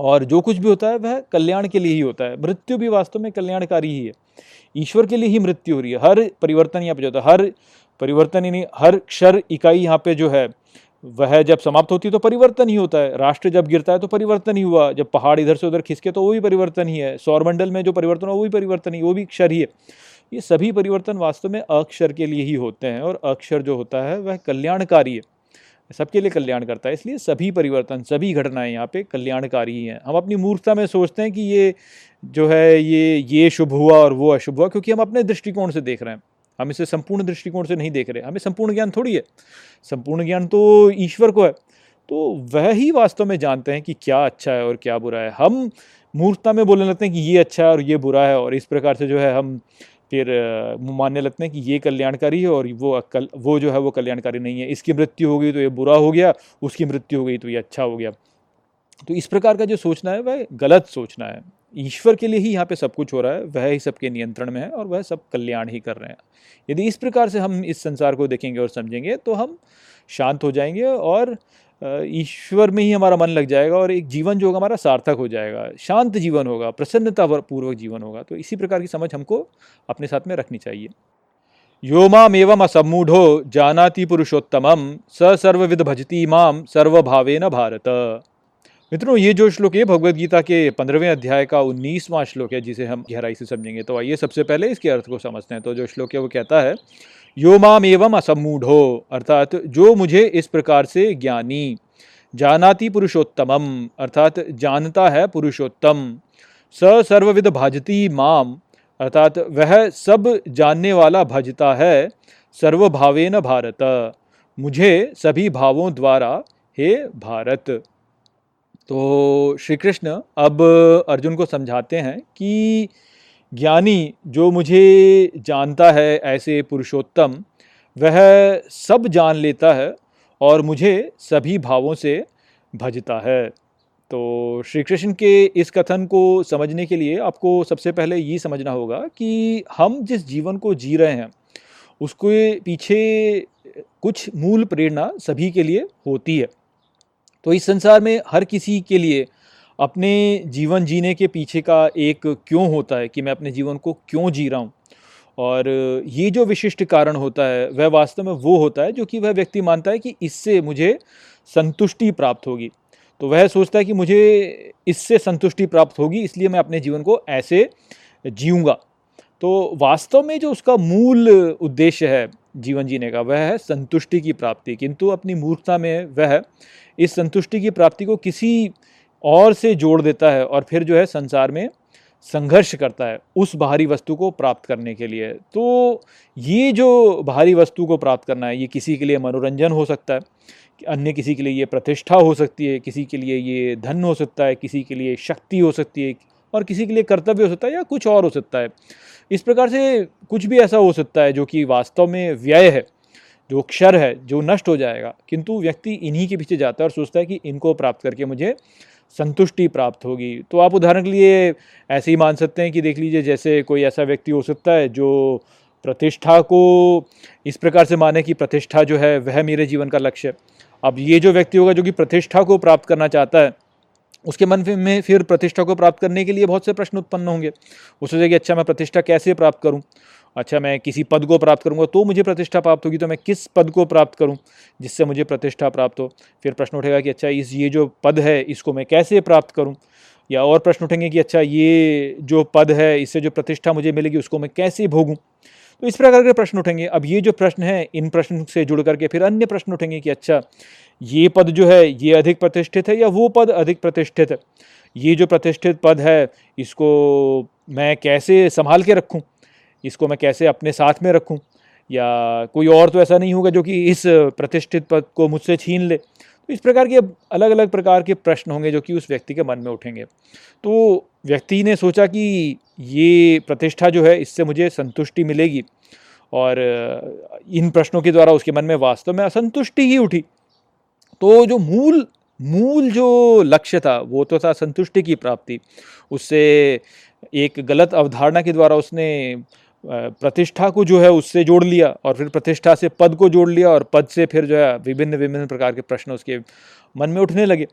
और जो कुछ भी होता है वह कल्याण के लिए ही होता है, मृत्यु भी वास्तव में कल्याणकारी ही है। ईश्वर के लिए ही मृत्यु हो रही है, हर परिवर्तन यहाँ पे जो होता है, हर परिवर्तन यानी हर क्षर इकाई यहाँ पे जो है वह जब समाप्त होती है तो परिवर्तन ही होता है। राष्ट्र जब गिरता है तो परिवर्तन ही हुआ। जब पहाड़ इधर से उधर खिसके तो वो भी परिवर्तन ही है। सौरमंडल में जो परिवर्तन हुआ, वो भी परिवर्तन ही, वो भी क्षर ही है। ये सभी परिवर्तन वास्तव में अक्षर के लिए ही होते हैं और अक्षर जो होता है वह कल्याणकारी है। सबके लिए कल्याण करता है, इसलिए सभी परिवर्तन, सभी घटनाएँ यहाँ पे कल्याणकारी ही हैं। हम अपनी मूर्खता में सोचते हैं कि ये जो है, ये ये शुभ हुआ और वो अशुभ हुआ, क्योंकि हम अपने दृष्टिकोण से देख रहे हैं। हम इसे संपूर्ण दृष्टिकोण से नहीं देख रहे, हमें संपूर्ण ज्ञान थोड़ी है। संपूर्ण ज्ञान तो ईश्वर को है। तो वह ही वास्तव में जानते हैं कि क्या अच्छा है और क्या बुरा है। हम मूर्खता में बोलने लगते हैं कि ये अच्छा है और ये बुरा है, और इस प्रकार से जो है हम फिर मानने लगते हैं कि ये कल्याणकारी है और वो अकल, वो जो है वो कल्याणकारी नहीं है। इसकी मृत्यु हो गई तो ये बुरा हो गया, उसकी मृत्यु हो गई तो ये अच्छा हो गया। तो इस प्रकार का जो सोचना है, वह गलत सोचना है। ईश्वर के लिए ही यहाँ पे सब कुछ हो रहा है, वह ही सबके नियंत्रण में है और वह सब कल्याण ही कर रहे हैं। यदि इस प्रकार से हम इस संसार को देखेंगे और समझेंगे तो हम शांत हो जाएँगे और ईश्वर में ही हमारा मन लग जाएगा और एक जीवन जो होगा हमारा सार्थक हो जाएगा, शांत जीवन होगा प्रसन्नता पूर्वक जीवन होगा। तो इसी प्रकार की समझ हमको अपने साथ में रखनी चाहिए। यो माम एवं असमूढ़ो जानाति पुरुषोत्तमम स सर्वविद भजती माम सर्वभावेन भारत। मित्रों, ये जो श्लोक है भगवत गीता के पंद्रहवें अध्याय का उन्नीसवां श्लोक है, जिसे हम गहराई से समझेंगे। तो आइए सबसे पहले इसके अर्थ को समझते हैं। तो जो श्लोक है, वो कहता है, यो माम एवं असमूढ़ो अर्थात, जो मुझे इस प्रकार से ज्ञानी, जानाति पुरुषोत्तमम अर्थात, जानता है पुरुषोत्तम स सर्वविद भाजती माम अर्थात, वह सब जानने वाला भजता है, सर्वभावेन भारत मुझे सभी भावों द्वारा, हे भारत तो श्री कृष्ण अब अर्जुन को समझाते हैं कि ज्ञानी जो मुझे जानता है ऐसे पुरुषोत्तम, वह सब जान लेता है और मुझे सभी भावों से भजता है। तो श्री कृष्ण के इस कथन को समझने के लिए आपको सबसे पहले ये समझना होगा कि हम जिस जीवन को जी रहे हैं, उसके पीछे कुछ मूल प्रेरणा सभी के लिए होती है। तो इस संसार में हर किसी के लिए अपने जीवन जीने के पीछे का एक क्यों होता है कि मैं अपने जीवन को क्यों जी रहा हूँ? और ये जो विशिष्ट कारण होता है, वह वास्तव में वो होता है जो कि वह व्यक्ति मानता है कि इससे मुझे संतुष्टि प्राप्त होगी। तो वह सोचता है कि मुझे इससे संतुष्टि प्राप्त होगी, इसलिए मैं अपने जीवन को ऐसे जीऊँगा। तो वास्तव में जो उसका मूल उद्देश्य है जीवन जीने का, वह है संतुष्टि की प्राप्ति। किंतु अपनी मूर्खता में वह इस संतुष्टि की प्राप्ति को किसी और से जोड़ देता है और फिर जो है संसार में संघर्ष करता है उस बाहरी वस्तु को प्राप्त करने के लिए। तो ये जो बाहरी वस्तु को प्राप्त करना है, ये किसी के लिए मनोरंजन हो सकता है, अन्य किसी के लिए ये प्रतिष्ठा हो सकती है, किसी के लिए ये धन हो सकता है, किसी के लिए शक्ति हो सकती है और किसी के लिए कर्तव्य हो सकता है या कुछ और हो सकता है। इस प्रकार से कुछ भी ऐसा हो सकता है जो कि वास्तव में व्यय है, जो क्षर है, जो नष्ट हो जाएगा। किंतु व्यक्ति इन्हीं के पीछे जाता है और सोचता है कि इनको प्राप्त करके मुझे संतुष्टि प्राप्त होगी। तो आप उदाहरण के लिए ऐसे ही मान सकते हैं कि देख लीजिए, जैसे कोई ऐसा व्यक्ति हो सकता है जो प्रतिष्ठा को इस प्रकार से माने कि प्रतिष्ठा जो है, वह मेरे जीवन का लक्ष्य है। अब ये जो व्यक्ति होगा जो कि प्रतिष्ठा को प्राप्त करना चाहता है उसके मन में फिर प्रतिष्ठा को प्राप्त करने के लिए बहुत से प्रश्न उत्पन्न होंगे। वो सोचे कि अच्छा मैं प्रतिष्ठा कैसे प्राप्त करूँ? अच्छा मैं किसी पद को प्राप्त करूँगा तो मुझे प्रतिष्ठा प्राप्त होगी तो मैं किस पद को प्राप्त करूँ जिससे मुझे प्रतिष्ठा प्राप्त हो? फिर प्रश्न उठेगा कि अच्छा इस ये जो पद है, इसको मैं कैसे प्राप्त करूँ? या और प्रश्न उठेंगे कि अच्छा ये जो पद है, इससे जो प्रतिष्ठा मुझे मिलेगी, उसको मैं कैसे भोगूँ? तो इस प्रकार के प्रश्न उठेंगे। अब ये जो प्रश्न है, इन प्रश्न से जुड़ करके फिर अन्य प्रश्न उठेंगे कि अच्छा ये पद जो है, ये अधिक प्रतिष्ठित है या वो पद अधिक प्रतिष्ठित? है ये जो प्रतिष्ठित पद है, इसको मैं कैसे संभाल के रखूँ? इसको मैं कैसे अपने साथ में रखूँ? या कोई और तो ऐसा नहीं होगा जो कि इस प्रतिष्ठित पद को मुझसे छीन ले? तो इस प्रकार के अलग अलग प्रकार के प्रश्न होंगे जो कि उस व्यक्ति के मन में उठेंगे। तो व्यक्ति ने सोचा कि ये प्रतिष्ठा जो है, इससे मुझे संतुष्टि मिलेगी और इन प्रश्नों के द्वारा उसके मन में वास्तव में असंतुष्टि ही उठी। तो जो मूल मूल जो लक्ष्य था, वो तो था संतुष्टि की प्राप्ति। उससे एक गलत अवधारणा के द्वारा उसने प्रतिष्ठा को जो है उससे जोड़ लिया और फिर प्रतिष्ठा से पद को जोड़ लिया और पद से फिर जो है विभिन्न विभिन्न प्रकार के प्रश्न उसके मन में उठने लगे।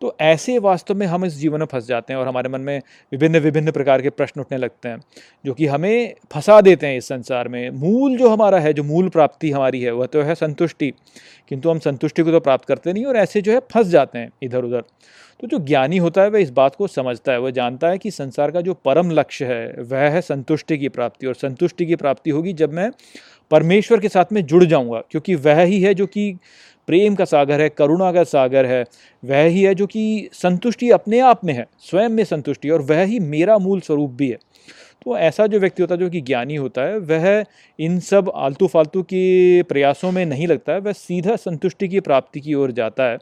तो ऐसे वास्तव में हम इस जीवन में फंस जाते हैं और हमारे मन में विभिन्न विभिन्न प्रकार के प्रश्न उठने लगते हैं, जो कि हमें फंसा देते हैं इस संसार में। मूल जो हमारा है, जो मूल प्राप्ति हमारी है, वह तो है संतुष्टि। किंतु हम संतुष्टि को तो प्राप्त करते नहीं और ऐसे जो है फंस जाते हैं इधर उधर तो जो ज्ञानी होता है, वह इस बात को समझता है, वह जानता है कि संसार का जो परम लक्ष्य है, वह है संतुष्टि की प्राप्ति। और संतुष्टि की प्राप्ति होगी जब मैं परमेश्वर के साथ में जुड़ जाऊँगा, क्योंकि वह ही है जो कि प्रेम का सागर है, करुणा का सागर है, वह ही है जो कि संतुष्टि अपने आप में है, स्वयं में संतुष्टि और वह ही मेरा मूल स्वरूप भी है। तो ऐसा जो व्यक्ति होता है जो कि ज्ञानी होता है, वह इन सब आलतू फालतू के प्रयासों में नहीं लगता है, वह सीधा संतुष्टि की प्राप्ति की ओर जाता है।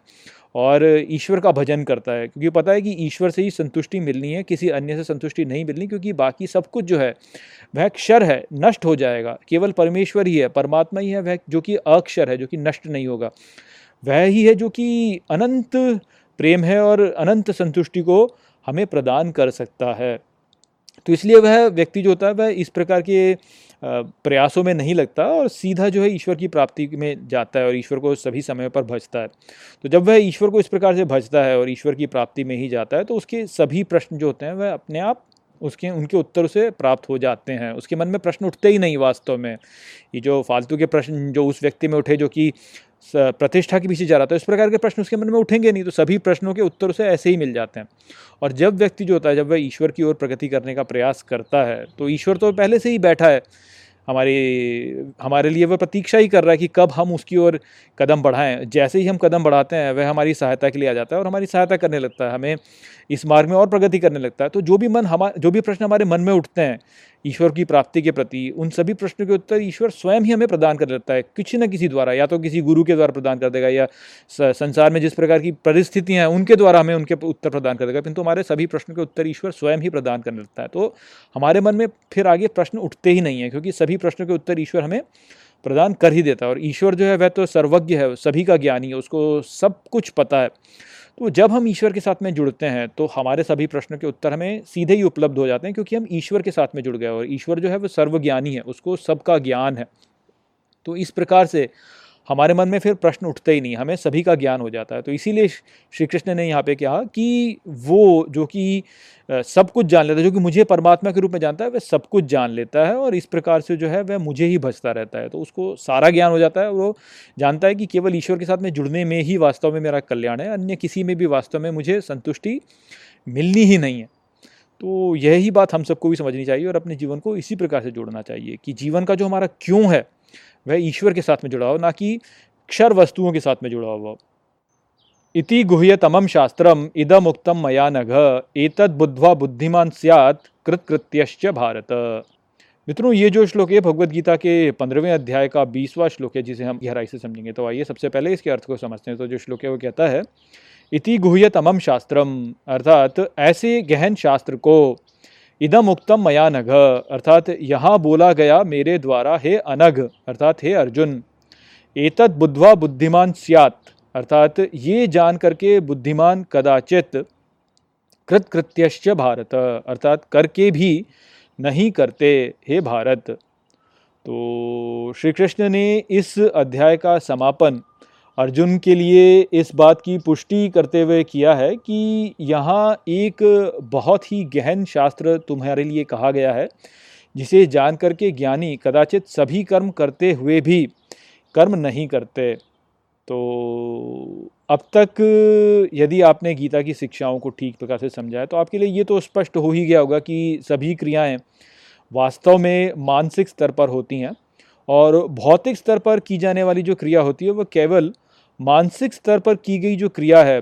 और ईश्वर का भजन करता है। क्योंकि पता है कि ईश्वर से ही संतुष्टि मिलनी है, किसी अन्य से संतुष्टि नहीं मिलनी, क्योंकि बाकी सब कुछ जो है, वह क्षर है, नष्ट हो जाएगा। केवल परमेश्वर ही है, परमात्मा ही है, वह जो कि अक्षर है, जो कि नष्ट नहीं होगा। वह ही है जो कि अनंत प्रेम है और अनंत संतुष्टि को हमें प्रदान कर सकता है। तो इसलिए वह व्यक्ति जो होता है, वह इस प्रकार के प्रयासों में नहीं लगता और सीधा जो है ईश्वर की प्राप्ति में जाता है और ईश्वर को सभी समय पर भजता है। तो जब वह ईश्वर को इस प्रकार से भजता है और ईश्वर की प्राप्ति में ही जाता है तो उसके सभी प्रश्न जो होते हैं, वह अपने आप उसके, उनके उत्तर से प्राप्त हो जाते हैं। उसके मन में प्रश्न उठते ही नहीं वास्तव में। ये जो फालतू के प्रश्न जो उस व्यक्ति में उठे जो कि प्रतिष्ठा के पीछे जा रहा था। इस प्रकार के प्रश्न उसके मन में उठेंगे नहीं तो सभी प्रश्नों के उत्तर उसे ऐसे ही मिल जाते हैं। और जब व्यक्ति जो होता है, जब वह ईश्वर की ओर प्रगति करने का प्रयास करता है तो ईश्वर तो पहले से ही बैठा है। हमारी, हमारे लिए वह प्रतीक्षा ही कर रहा है कि कब हम उसकी ओर कदम बढ़ाएँ। जैसे ही हम कदम बढ़ाते हैं, वह हमारी सहायता के लिए आ जाता है और हमारी सहायता करने लगता है। हमें इस मार्ग में और प्रगति करने लगता है। तो जो भी मन हमा, जो भी प्रश्न हमारे मन में उठते हैं, ईश्वर की प्राप्ति के प्रति, उन सभी प्रश्नों के उत्तर ईश्वर स्वयं ही हमें प्रदान कर देता है, किसी न किसी द्वारा, या तो किसी गुरु के द्वारा प्रदान कर देगा, या संसार में जिस प्रकार की परिस्थितियाँ हैं, उनके द्वारा हमें उनके उत्तर प्रदान कर देगा। किंतु हमारे सभी प्रश्नों के उत्तर ईश्वर स्वयं ही प्रदान कर देता है। तो हमारे मन में फिर आगे प्रश्न उठते ही नहीं है, क्योंकि सभी प्रश्नों के उत्तर ईश्वर हमें प्रदान कर ही देता है। और ईश्वर जो है, वह तो सर्वज्ञ है, सभी का ज्ञानी है, उसको सब कुछ पता है। तो जब हम ईश्वर के साथ में जुड़ते हैं तो हमारे सभी प्रश्नों के उत्तर हमें सीधे ही उपलब्ध हो जाते हैं, क्योंकि हम ईश्वर के साथ में जुड़ गए और ईश्वर जो है वो सर्वज्ञानी है, उसको सबका ज्ञान है। तो इस प्रकार से हमारे मन में फिर प्रश्न उठते ही नहीं, हमें सभी का ज्ञान हो जाता है। तो इसीलिए श्री कृष्ण ने यहाँ पे कहा कि वो जो कि सब कुछ जान लेता है, जो कि मुझे परमात्मा के रूप में जानता है, वह सब कुछ जान लेता है और इस प्रकार से जो है वह मुझे ही भजता रहता है। तो उसको सारा ज्ञान हो जाता है वो जानता है कि केवल ईश्वर के साथ में जुड़ने में ही वास्तव में मेरा कल्याण है, अन्य किसी में भी वास्तव में मुझे संतुष्टि मिलनी ही नहीं है। तो यही बात हम सबको भी समझनी चाहिए और अपने जीवन को इसी प्रकार से जोड़ना चाहिए कि जीवन का जो हमारा क्यों है वह ईश्वर के साथ में जुड़ा हो ना कि क्षर वस्तुओं के साथ में जुड़ा हुआ। इति गुह्यतमम शास्त्रम इदम उक्तम मया नघ, एतद बुद्धवा बुद्धिमान सियात कृतकृत्यश्च भारत। मित्रों, ये जो श्लोक है भगवत गीता के पंद्रहवें अध्याय का बीसवा श्लोक है, जिसे हम गहराई से समझेंगे तो आइए सबसे पहले इसके अर्थ को समझते हैं। तो जो श्लोक है, वो कहता है, इति गुह्यतमम शास्त्रम, अर्थात ऐसे गहन शास्त्र को इदम उक्तम मया नघ। अर्थात यहाँ बोला गया मेरे द्वारा, हे अनघ। अर्थात हे अर्जुन। एतद बुद्धवा बुद्धिमान सियात। अर्थात ये जान करके बुद्धिमान कदाचित। कृतकृत्यश्च भारत। अर्थात करके भी नहीं करते, हे भारत। तो श्री कृष्ण ने इस अध्याय का समापन अर्जुन के लिए इस बात की पुष्टि करते हुए किया है कि यहाँ एक बहुत ही गहन शास्त्र तुम्हारे लिए कहा गया है, जिसे जान करके ज्ञानी कदाचित सभी कर्म करते हुए भी कर्म नहीं करते। तो अब तक यदि आपने गीता की शिक्षाओं को ठीक प्रकार से समझा है तो आपके लिए ये तो स्पष्ट हो ही गया होगा कि सभी क्रियाएँ वास्तव में मानसिक स्तर पर होती हैं और भौतिक स्तर पर की जाने वाली जो क्रिया होती है वह केवल मानसिक स्तर पर की गई जो क्रिया है,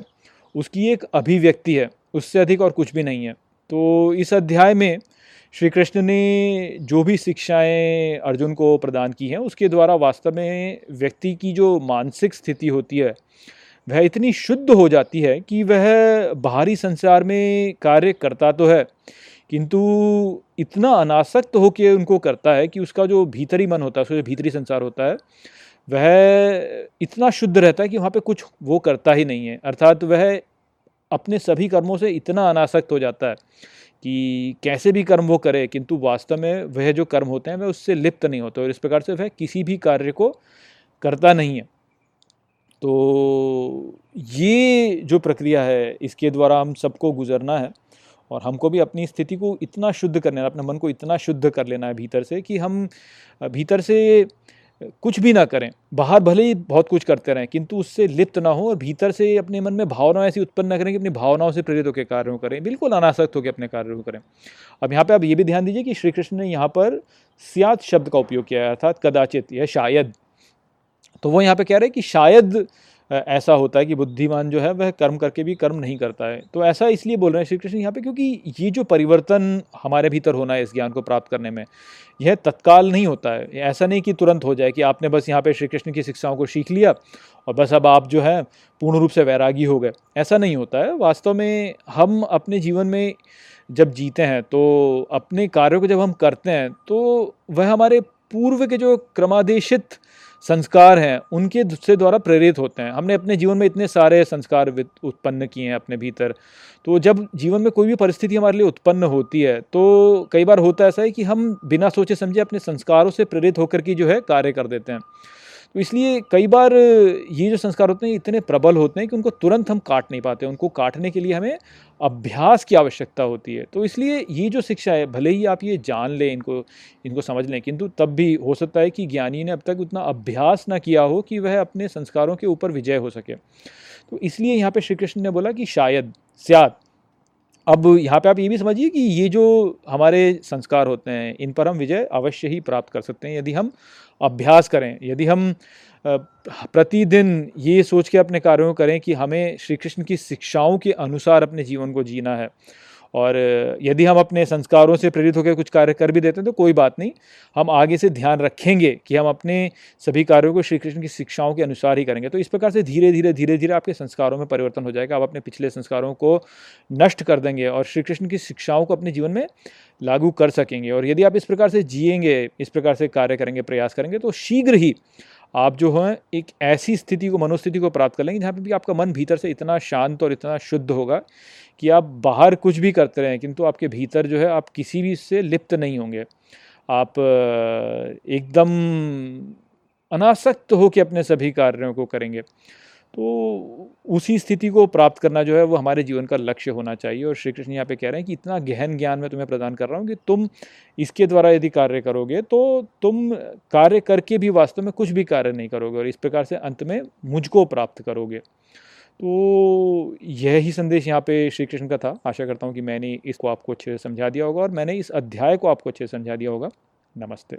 उसकी एक अभिव्यक्ति है, उससे अधिक और कुछ भी नहीं है। तो इस अध्याय में श्री कृष्ण ने जो भी शिक्षाएँ अर्जुन को प्रदान की हैं, उसके द्वारा वास्तव में व्यक्ति की जो मानसिक स्थिति होती है, वह इतनी शुद्ध हो जाती है कि वह बाहरी संसार में कार्य करता तो है, किंतु इतना अनासक्त होकर उनको करता है कि उसका जो भीतरी मन होता है, उसका जो भीतरी संसार होता है वह इतना शुद्ध रहता है कि वहाँ पे कुछ वो करता ही नहीं है। अर्थात वह अपने सभी कर्मों से इतना अनासक्त हो जाता है कि कैसे भी कर्म वो करे, किंतु वास्तव में वह जो कर्म होते हैं, वह उससे लिप्त नहीं होते और इस प्रकार से वह किसी भी कार्य को करता नहीं है। तो ये जो प्रक्रिया है, इसके द्वारा हम सबको गुजरना है और हमको भी अपनी स्थिति को इतना शुद्ध करना है अपने मन को इतना शुद्ध कर लेना है भीतर से कि हम भीतर से कुछ भी ना करें। बाहर भले ही बहुत कुछ करते रहें, किंतु उससे लिप्त ना हो और भीतर से अपने मन में भावनाएँ ऐसी उत्पन्न न करें कि अपनी भावनाओं से प्रेरित होकर कार्यों करें। बिल्कुल अनासक्त होकर अपने कार्यों करें। अब यहाँ पे आप ये भी ध्यान दीजिए कि श्री कृष्ण ने यहाँ पर सियात शब्द का उपयोग किया है, अर्थात कदाचित यह शायद। तो वो यहाँ पे कह रहे हैं कि शायद ऐसा होता है कि बुद्धिमान जो है, वह कर्म करके भी कर्म नहीं करता है। तो ऐसा इसलिए बोल रहे हैं श्री कृष्ण यहाँ पे क्योंकि ये जो परिवर्तन हमारे भीतर होना है इस ज्ञान को प्राप्त करने में, यह तत्काल नहीं होता है। ऐसा नहीं कि तुरंत हो जाए कि आपने बस यहाँ पे श्री कृष्ण की शिक्षाओं को सीख लिया और बस अब आप जो है, पूर्ण रूप से वैरागी हो गए। ऐसा नहीं होता है। वास्तव में हम अपने जीवन में जब जीते हैं तो अपने कार्यों को जब हम करते हैं तो वह हमारे पूर्व के जो क्रमादेशित संस्कार हैं, उनके से द्वारा प्रेरित होते हैं। हमने अपने जीवन में इतने सारे संस्कार उत्पन्न किए हैं अपने भीतर। तो जब जीवन में कोई भी परिस्थिति हमारे लिए उत्पन्न होती है तो कई बार होता ऐसा है कि हम बिना सोचे समझे अपने संस्कारों से प्रेरित होकर के जो है कार्य कर देते हैं। तो इसलिए कई बार ये जो संस्कार होते हैं इतने प्रबल होते हैं कि उनको तुरंत हम काट नहीं पाते उनको काटने के लिए हमें अभ्यास की आवश्यकता होती है। तो इसलिए ये जो शिक्षा है, भले ही आप ये जान लें, इनको इनको समझ लें, किंतु तब भी हो सकता है कि ज्ञानी ने अब तक उतना अभ्यास ना किया हो कि वह अपने संस्कारों के ऊपर विजय हो सके। तो इसलिए यहाँ पे श्री कृष्ण ने बोला कि शायद स्याद अब यहाँ पे आप ये भी समझिए कि ये जो हमारे संस्कार होते हैं, इन पर हम विजय अवश्य ही प्राप्त कर सकते हैं। यदि हम अभ्यास करें, यदि हम प्रतिदिन ये सोच के अपने कार्यों करें कि हमें श्री कृष्ण की शिक्षाओं के अनुसार अपने जीवन को जीना है और यदि हम अपने संस्कारों से प्रेरित होकर कुछ कार्य कर भी देते हैं तो कोई बात नहीं। हम आगे से ध्यान रखेंगे कि हम अपने सभी कार्यों को श्री कृष्ण की शिक्षाओं के अनुसार ही करेंगे। तो इस प्रकार से धीरे धीरे धीरे धीरे आपके संस्कारों में परिवर्तन हो जाएगा। आप अपने पिछले संस्कारों को नष्ट कर देंगे और श्री कृष्ण की शिक्षाओं को अपने जीवन में लागू कर सकेंगे। और यदि आप इस प्रकार से जिएँगे, इस प्रकार से कार्य करेंगे, प्रयास करेंगे तो शीघ्र ही आप जो हैं, एक ऐसी स्थिति को, मनोस्थिति को प्राप्त कर लेंगे जहाँ पे भी आपका मन भीतर से इतना शांत और इतना शुद्ध होगा कि आप बाहर कुछ भी करते रहें, किंतु आपके भीतर जो है, आप किसी भी से लिप्त नहीं होंगे। आप एकदम अनासक्त हो के अपने सभी कार्यों को करेंगे। तो उसी स्थिति को प्राप्त करना जो है वो हमारे जीवन का लक्ष्य होना चाहिए। और श्री कृष्ण यहाँ पे कह रहे हैं कि इतना गहन ज्ञान मैं तुम्हें प्रदान कर रहा हूँ कि तुम इसके द्वारा यदि कार्य करोगे तो तुम कार्य करके भी वास्तव में कुछ भी कार्य नहीं करोगे और इस प्रकार से अंत में मुझको प्राप्त करोगे। तो यह ही संदेश यहाँ पे श्री कृष्ण का था। आशा करता हूँ कि मैंने इसको आपको अच्छे से समझा दिया होगा और मैंने इस अध्याय को आपको अच्छे से समझा दिया होगा। नमस्ते।